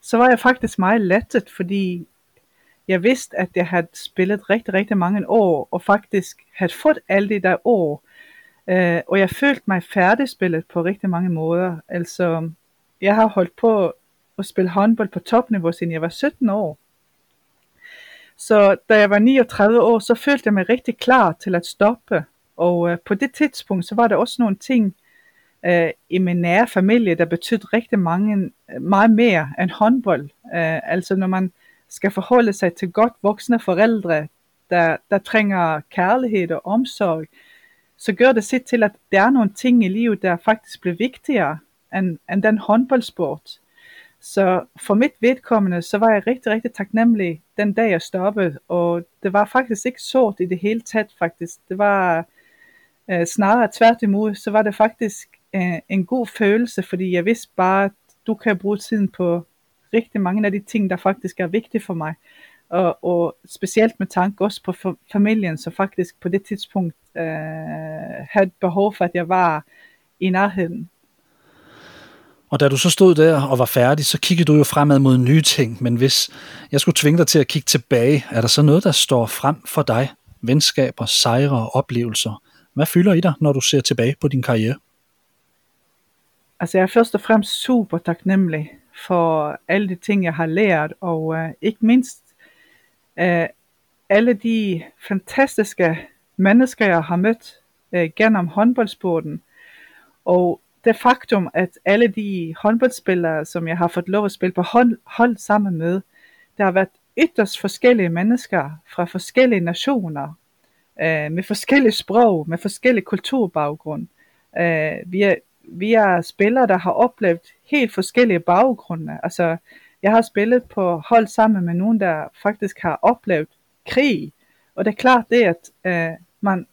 så var jeg faktisk meget lettet, fordi jeg vidste, at jeg havde spillet rigtig, rigtig mange år, og faktisk havde fået alle de der år. Øh, og jeg følte mig færdigspillet på rigtig mange måder. Altså, jeg har holdt på at spille håndbold på topniveau, siden jeg var 17 år. Så da jeg var 39 år, så følte jeg mig rigtig klar til at stoppe. Og øh, på det tidspunkt, så var der også nogle ting øh, i min nære familie, der betød rigtig mange, meget mere end håndbold. Øh, altså når man skal forholde sig til godt voksne forældre, der, der trænger kærlighed og omsorg, så gør det sit til, at der er nogle ting i livet, der faktisk bliver vigtigere end, end den håndboldsport. Så for mit vedkommende, så var jeg rigtig, rigtig taknemmelig den dag, jeg stoppede. Og det var faktisk ikke sort i det hele taget, faktisk. Det var øh, snarere tværtimod, så var det faktisk øh, en god følelse, fordi jeg vidste bare, at du kan bruge tiden på rigtig mange af de ting, der faktisk er vigtige for mig. Og, og specielt med tanke også på familien, så faktisk på det tidspunkt øh, havde behov for, at jeg var i nærheden. Og da du så stod der og var færdig, så kiggede du jo fremad mod nye ting. Men hvis jeg skulle tvinge dig til at kigge tilbage, er der så noget, der står frem for dig? Venskaber, sejre, oplevelser. Hvad fylder i dig, når du ser tilbage på din karriere? Altså jeg er først og fremmest super taknemmelig for alle de ting, jeg har lært, og uh, ikke mindst uh, alle de fantastiske mennesker, jeg har mødt uh, gennem håndboldsporten. Og det faktum, at alle de håndboldspillere, som jeg har fået lov at spille på hold, hold sammen med, der har været ytterst forskellige mennesker fra forskellige nationer, øh, med forskellige sprog, med forskellige kulturbaggrund. Øh, vi, er, vi er spillere, der har oplevet helt forskellige baggrunde. Altså, jeg har spillet på hold sammen med nogen, der faktisk har oplevet krig. Og det er klart det, at øh, man,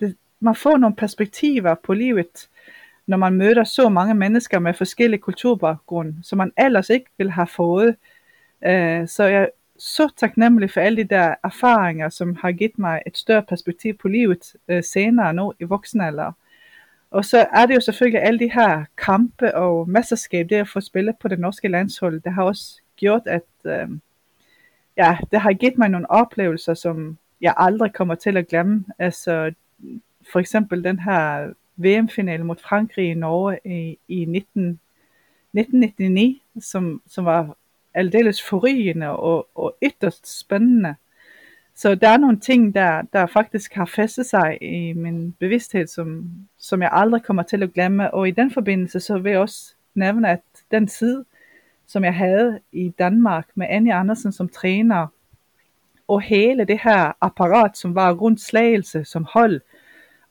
det, man får nogle perspektiver på livet, når man møder så mange mennesker med forskellige kulturbaggrund, som man ellers ikke ville have fået. Øh, så jeg er så taknemmelig for alle de der erfaringer, som har givet mig et større perspektiv på livet øh, senere nu i voksenalder. Og så er det jo selvfølgelig alle de her kampe og mesterskab, det at få spillet på det norske landshold, det har også gjort, at øh, ja, det har givet mig nogle oplevelser, som jeg aldrig kommer til at glemme. Altså for eksempel den her VM-finale mod Frankrig i Norge i, i 19, 1999, som, som var aldeles forrygende og, og ytterst spændende. Så der er nogle ting, der, der faktisk har festet sig i min bevidsthed, som, som jeg aldrig kommer til at glemme. Og i den forbindelse, så vil jeg også nævne, at den tid, som jeg havde i Danmark med Annie Andersen som træner, og hele det her apparat, som var rundt slagelse som hold,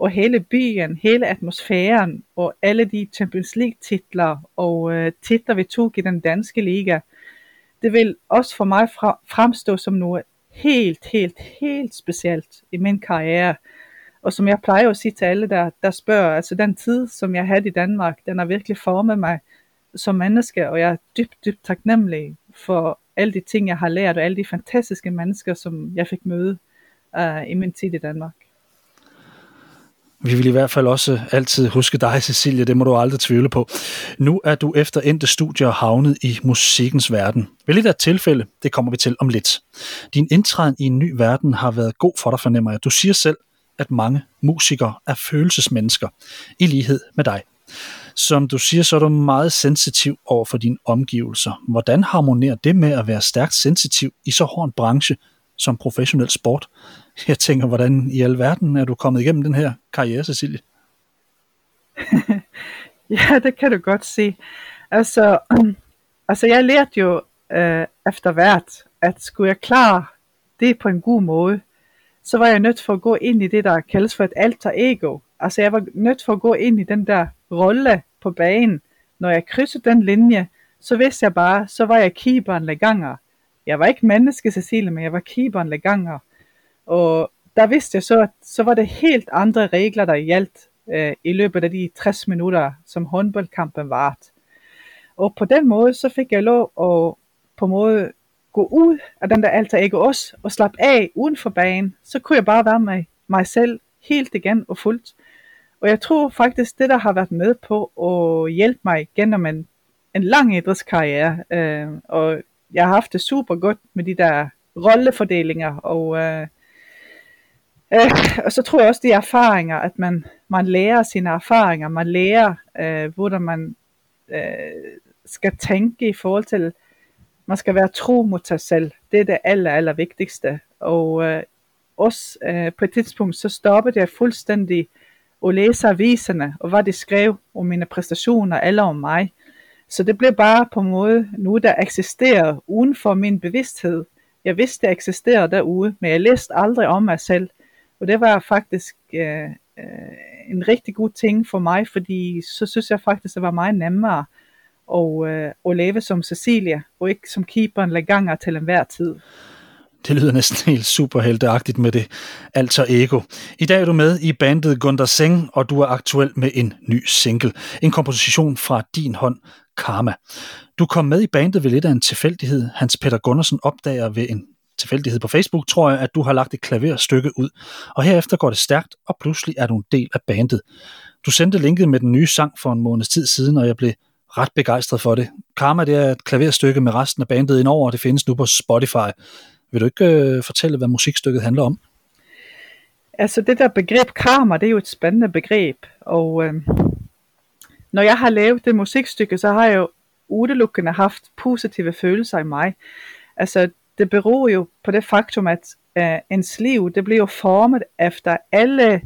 og hele byen, hele atmosfæren, og alle de Champions League titler og øh, titler vi tog i den danske liga, det vil også for mig fra, fremstå som noget helt, helt, helt specielt i min karriere. Og som jeg plejer at sige til alle, der, der spørger, altså den tid, som jeg havde i Danmark, den har virkelig formet mig som menneske, og jeg er dybt, dybt taknemmelig for alle de ting, jeg har lært, og alle de fantastiske mennesker, som jeg fik møde uh, i min tid i Danmark. Vi vil i hvert fald også altid huske dig, Cecilia, det må du aldrig tvivle på. Nu er du efter endte studier havnet i musikkens verden. Vel et tilfælde, det kommer vi til om lidt. Din indtræden i en ny verden har været god for dig, fornemmer jeg. Du siger selv, at mange musikere er følelsesmennesker, i lighed med dig. Som du siger, så er du meget sensitiv over for dine omgivelser. Hvordan harmonerer det med at være stærkt sensitiv i så hård en branche som professionel sport? Jeg tænker, hvordan i alverden er du kommet igennem den her karriere, Cecilie? ja, det kan du godt se. Altså, altså jeg lærte jo øh, efter hvert, at skulle jeg klare det på en god måde, så var jeg nødt for at gå ind i det, der kaldes for et alter ego. Altså jeg var nødt for at gå ind i den der rolle på banen. Når jeg krydsede den linje, så vidste jeg bare, så var jeg keeperen Leganger. Jeg var ikke menneske, Cecilie, men jeg var keeperen Leganger. Og der vidste jeg så, at så var det helt andre regler, der gjaldt øh, i løbet af de 60 minutter, som håndboldkampen vart. Og på den måde, så fik jeg lov at på en måde gå ud af den der alter ego også, og slappe af uden for banen. Så kunne jeg bare være mig, mig selv helt igen og fuldt. Og jeg tror faktisk, det der har været med på at hjælpe mig gennem en en lang idrætskarriere, øh, og jeg har haft det super godt med de der rollefordelinger, og, øh, øh, og så tror jeg også de erfaringer, at man, man lærer sine erfaringer, man lærer, øh, hvordan man øh, skal tænke i forhold til, man skal være tro mod sig selv. Det er det aller, aller vigtigste. Og øh, også øh, på et tidspunkt, så stoppede jeg fuldstændig at læse aviserne, og hvad de skrev om mine præstationer eller om mig. Så det blev bare på en måde noget, der eksisterer uden for min bevidsthed. Jeg vidste, det eksisterede derude, men jeg læste aldrig om mig selv. Og det var faktisk øh, øh, en rigtig god ting for mig, fordi så synes jeg faktisk, det var meget nemmere at, øh, at leve som Cecilia, og ikke som keeperen leganger til enhver tid. Det lyder næsten helt superhelteagtigt med det alter ego. I dag er du med i bandet Gunder Seng, og du er aktuel med en ny single. En komposition fra din hånd, Karma. Du kom med i bandet ved lidt af en tilfældighed. Hans Peter Gundersen opdager ved en tilfældighed på Facebook, tror jeg, at du har lagt et klaverstykke ud. Og herefter går det stærkt, og pludselig er du en del af bandet. Du sendte linket med den nye sang for en måneds tid siden, og jeg blev ret begejstret for det. Karma det er et klaverstykke med resten af bandet indover, og det findes nu på Spotify. Vil du ikke øh, fortælle, hvad musikstykket handler om? Altså det der begreb karma, det er jo et spændende begreb, og øh, når jeg har lavet det musikstykke, så har jeg jo udelukkende haft positive følelser i mig. Altså det beror jo på det faktum, at øh, ens liv, det bliver jo formet efter alle,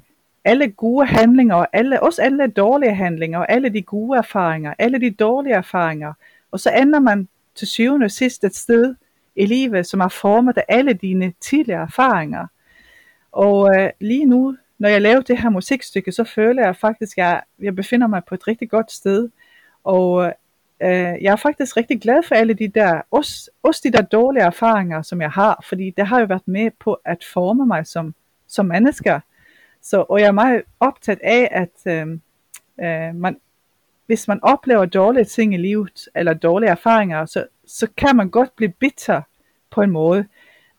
alle gode handlinger, og alle, også alle dårlige handlinger, og alle de gode erfaringer, alle de dårlige erfaringer, og så ender man til syvende og sidst et sted, i livet, som er formet af alle dine tidligere erfaringer. Og øh, lige nu, når jeg laver det her musikstykke, så føler jeg faktisk, at jeg, jeg befinder mig på et rigtig godt sted. Og øh, øh, jeg er faktisk rigtig glad for alle de der, også, også de der dårlige erfaringer, som jeg har, fordi det har jo været med på at forme mig som, som mennesker. Så, og jeg er meget optaget af, at øh, øh, man, hvis man oplever dårlige ting i livet, eller dårlige erfaringer, så, så kan man godt blive bitter på en måde.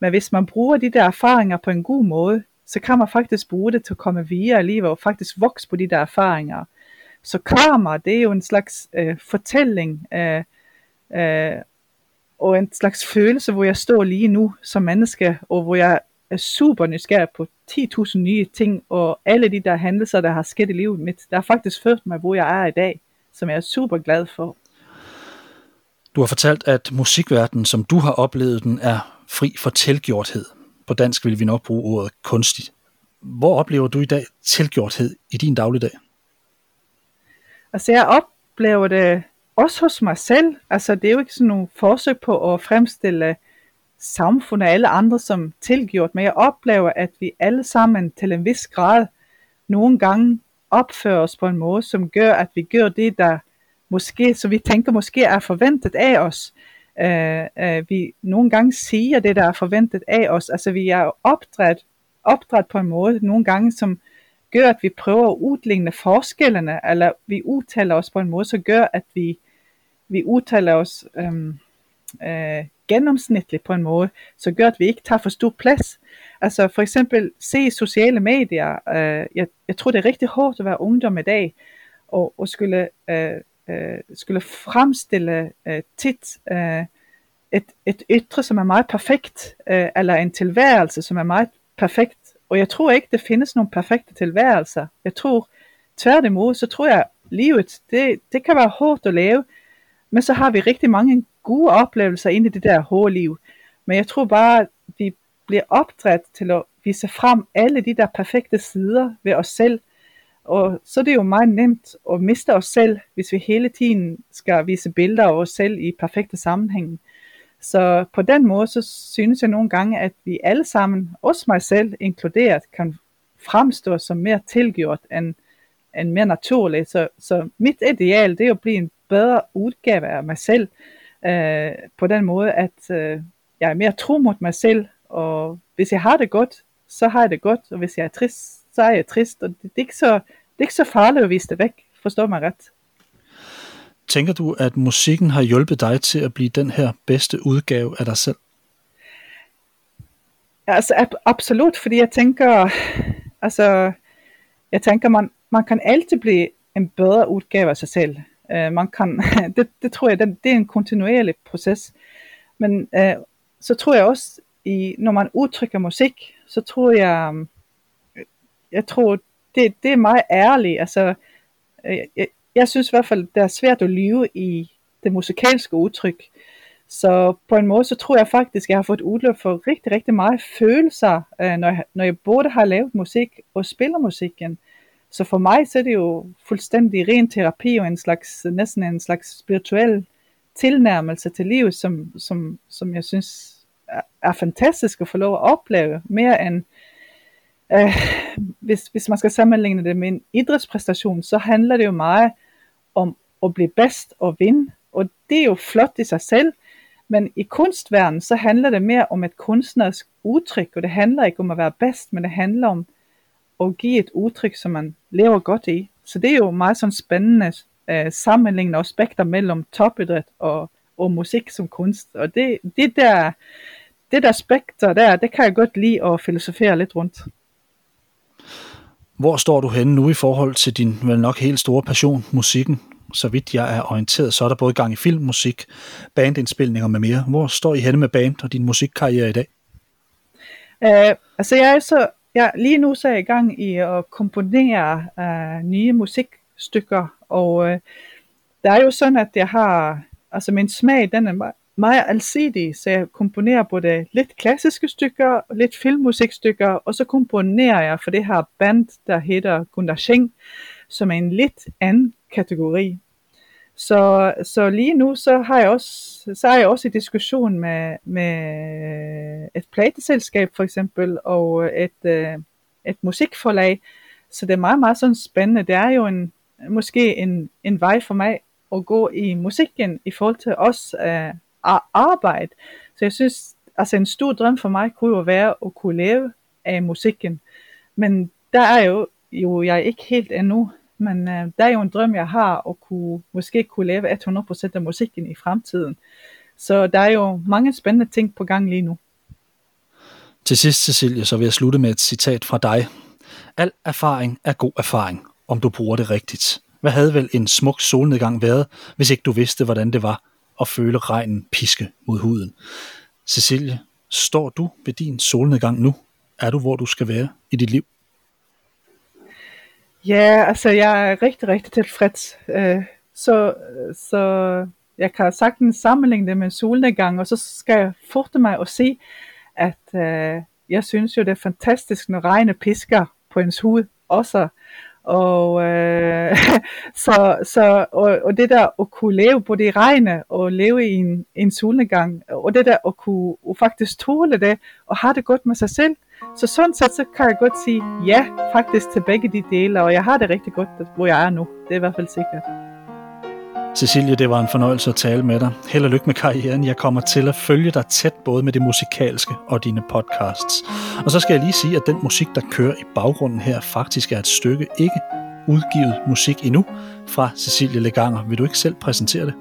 Men hvis man bruger de der erfaringer på en god måde, så kan man faktisk bruge det til at komme videre i livet og faktisk vokse på de der erfaringer. Så karma, det er jo en slags øh, fortælling øh, øh, og en slags følelse, hvor jeg står lige nu som menneske, og hvor jeg er super nysgerrig på 10.000 nye ting, og alle de der hændelser, der har sket i livet mit, der har faktisk ført mig, hvor jeg er i dag, som jeg er super glad for. Du har fortalt, at musikverdenen, som du har oplevet den, er fri for tilgjorthed. På dansk vil vi nok bruge ordet kunstigt. Hvor oplever du i dag tilgjorthed i din dagligdag? Altså jeg oplever det også hos mig selv. Altså det er jo ikke sådan nogle forsøg på at fremstille samfundet og alle andre som tilgjort, men jeg oplever, at vi alle sammen til en vis grad nogle gange opfører os på en måde, som gør, at vi gør det, der måske, så vi tænker måske er forventet af os. Uh, uh, vi nogle gange siger det, der er forventet af os. Altså vi er opdræt, opdræt på en måde nogle gange, som gør, at vi prøver at udligne forskellene, eller vi udtaler os på en måde, så gør, at vi, vi udtaler os øhm, øh, gennemsnitligt på en måde, så gør, at vi ikke tager for stor plads. Altså for eksempel se sociale medier. Øh, jeg, jeg tror, det er rigtig hårdt at være ungdom i dag, og, og skulle øh, øh, skulle fremstille øh, tit øh, et, et ytre, som er meget perfekt, øh, eller en tilværelse, som er meget perfekt. Og jeg tror ikke, det findes nogle perfekte tilværelser. Jeg tror tværtimod, så tror jeg, livet, det, det kan være hårdt at leve, men så har vi rigtig mange gode oplevelser inde i det der hårde liv. Men jeg tror bare, at vi bliver opdraget til at vise frem alle de der perfekte sider ved os selv, og så er det jo meget nemt at miste os selv, hvis vi hele tiden skal vise billeder af os selv i perfekte sammenhæng. Så på den måde, så synes jeg nogle gange, at vi alle sammen, også mig selv inkluderet, kan fremstå som mere tilgjort end, end mere naturligt. Så, så mit ideal, det er at blive en bedre udgave af mig selv, øh, på den måde, at øh, jeg er mere tro mod mig selv, og hvis jeg har det godt, så har jeg det godt, og hvis jeg er trist, så er jeg trist, og det, det, er, ikke så, det er ikke så farligt at vise det væk, forstår mig ret. Tænker du, at musikken har hjulpet dig til at blive den her bedste udgave af dig selv? Altså ab- absolut, fordi jeg tænker, altså, jeg tænker, man, man kan altid blive en bedre udgave af sig selv. Uh, man kan, det, det tror jeg, det, det er en kontinuerlig proces. Men uh, så tror jeg også, i, når man udtrykker musik, så tror jeg, øh, jeg tror, det, det er meget ærligt. Altså, øh, jeg, jeg synes i hvert fald, det er svært at lyve i det musikalske udtryk. Så på en måde, så tror jeg faktisk, jeg har fået udløb for rigtig, rigtig meget følelser, øh, når, jeg, når jeg både har lavet musik og spiller musikken. Så for mig, så er det jo fuldstændig ren terapi og en slags, næsten en slags spirituel tilnærmelse til livet, som, som, som jeg synes er, er fantastisk at få lov at opleve, mere end øh, hvis, hvis man skal sammenligne det med en idrætspræstation, så handler det jo meget at blive bedst og vinde, og det er jo flot i sig selv, men i kunstverdenen, så handler det mere om et kunstnerisk udtryk, og det handler ikke om at være bedst, men det handler om at give et udtryk, som man lever godt i. Så det er jo meget sådan spændende øh, sammenlignende aspekter mellem topidræt og, og musik som kunst. Og det, det der, det der spekter der, det kan jeg godt lide at filosofere lidt rundt. Hvor står du henne nu i forhold til din vel nok helt store passion, musikken? Så vidt jeg er orienteret, så er der både gang i film, musik, bandindspilninger med mere. Hvor står I henne med band og din musikkarriere i dag? Uh, altså jeg er så, jeg, lige nu så er jeg i gang i at komponere uh, nye musikstykker, og uh, der er jo sådan, at jeg har, altså min smag, den er meget alsidig, så jeg komponerer både lidt klassiske stykker, lidt filmmusikstykker, og så komponerer jeg for det her band, der hedder Gunnar Scheng, som er en lidt anden kategori. Så, så lige nu så har jeg også så er jeg også i diskussion med, med et plateselskab for eksempel og et, øh, et musikforlag. Så det er meget, meget sådan spændende. Det er jo en, måske en, en vej for mig at gå i musikken i forhold til os uh, øh, arbejde. Så jeg synes, altså en stor drøm for mig kunne jo være at kunne leve af musikken. Men der er jo, jo jeg er ikke helt endnu. Men øh, det er jo en drøm, jeg har, at kunne, måske kunne leve 100% af musikken i fremtiden. Så der er jo mange spændende ting på gang lige nu. Til sidst, Cecilie, så vil jeg slutte med et citat fra dig. Al erfaring er god erfaring, om du bruger det rigtigt. Hvad havde vel en smuk solnedgang været, hvis ikke du vidste, hvordan det var at føle regnen piske mod huden? Cecilie, står du ved din solnedgang nu? Er du, hvor du skal være i dit liv? Ja, altså jeg er rigtig, rigtig tilfreds. Øh, så, så jeg kan sagtens sammenligne det med en solnedgang, og så skal jeg forte mig og se, at øh, jeg synes jo, det er fantastisk, når regnet pisker på ens hud også. Og, øh, så, så, og, og det der at kunne leve på det regne, og leve i en, en solnedgang, og det der at kunne at faktisk tåle det, og have det godt med sig selv, så sådan set, så kan jeg godt sige ja, faktisk til begge de dele, og jeg har det rigtig godt, hvor jeg er nu. Det er i hvert fald sikkert. Cecilie, det var en fornøjelse at tale med dig. Held og lykke med karrieren. Jeg kommer til at følge dig tæt både med det musikalske og dine podcasts. Og så skal jeg lige sige, at den musik, der kører i baggrunden her, faktisk er et stykke ikke udgivet musik endnu fra Cecilie Leganger. Vil du ikke selv præsentere det?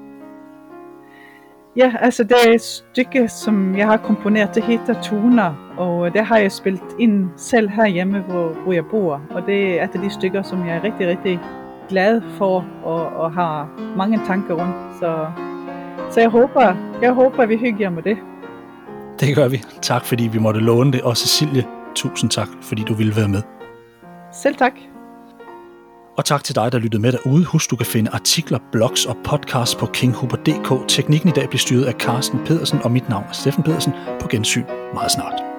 Ja, altså det er et stykke, som jeg har komponeret, det hedder Tuner, og det har jeg spillet ind selv herhjemme, hvor, hvor jeg bor. Og det er et af de stykker, som jeg er rigtig, rigtig glad for og, og har mange tanker rundt. Så, så jeg håber, jeg håber, at vi hygger med det. Det gør vi. Tak fordi vi måtte låne det. Og Cecilie, tusind tak, fordi du ville være med. Selv tak. Og tak til dig, der lyttede med derude. Husk, du kan finde artikler, blogs og podcasts på kinghuber.dk. Teknikken i dag bliver styret af Carsten Pedersen, og mit navn er Steffen Pedersen. På gensyn meget snart.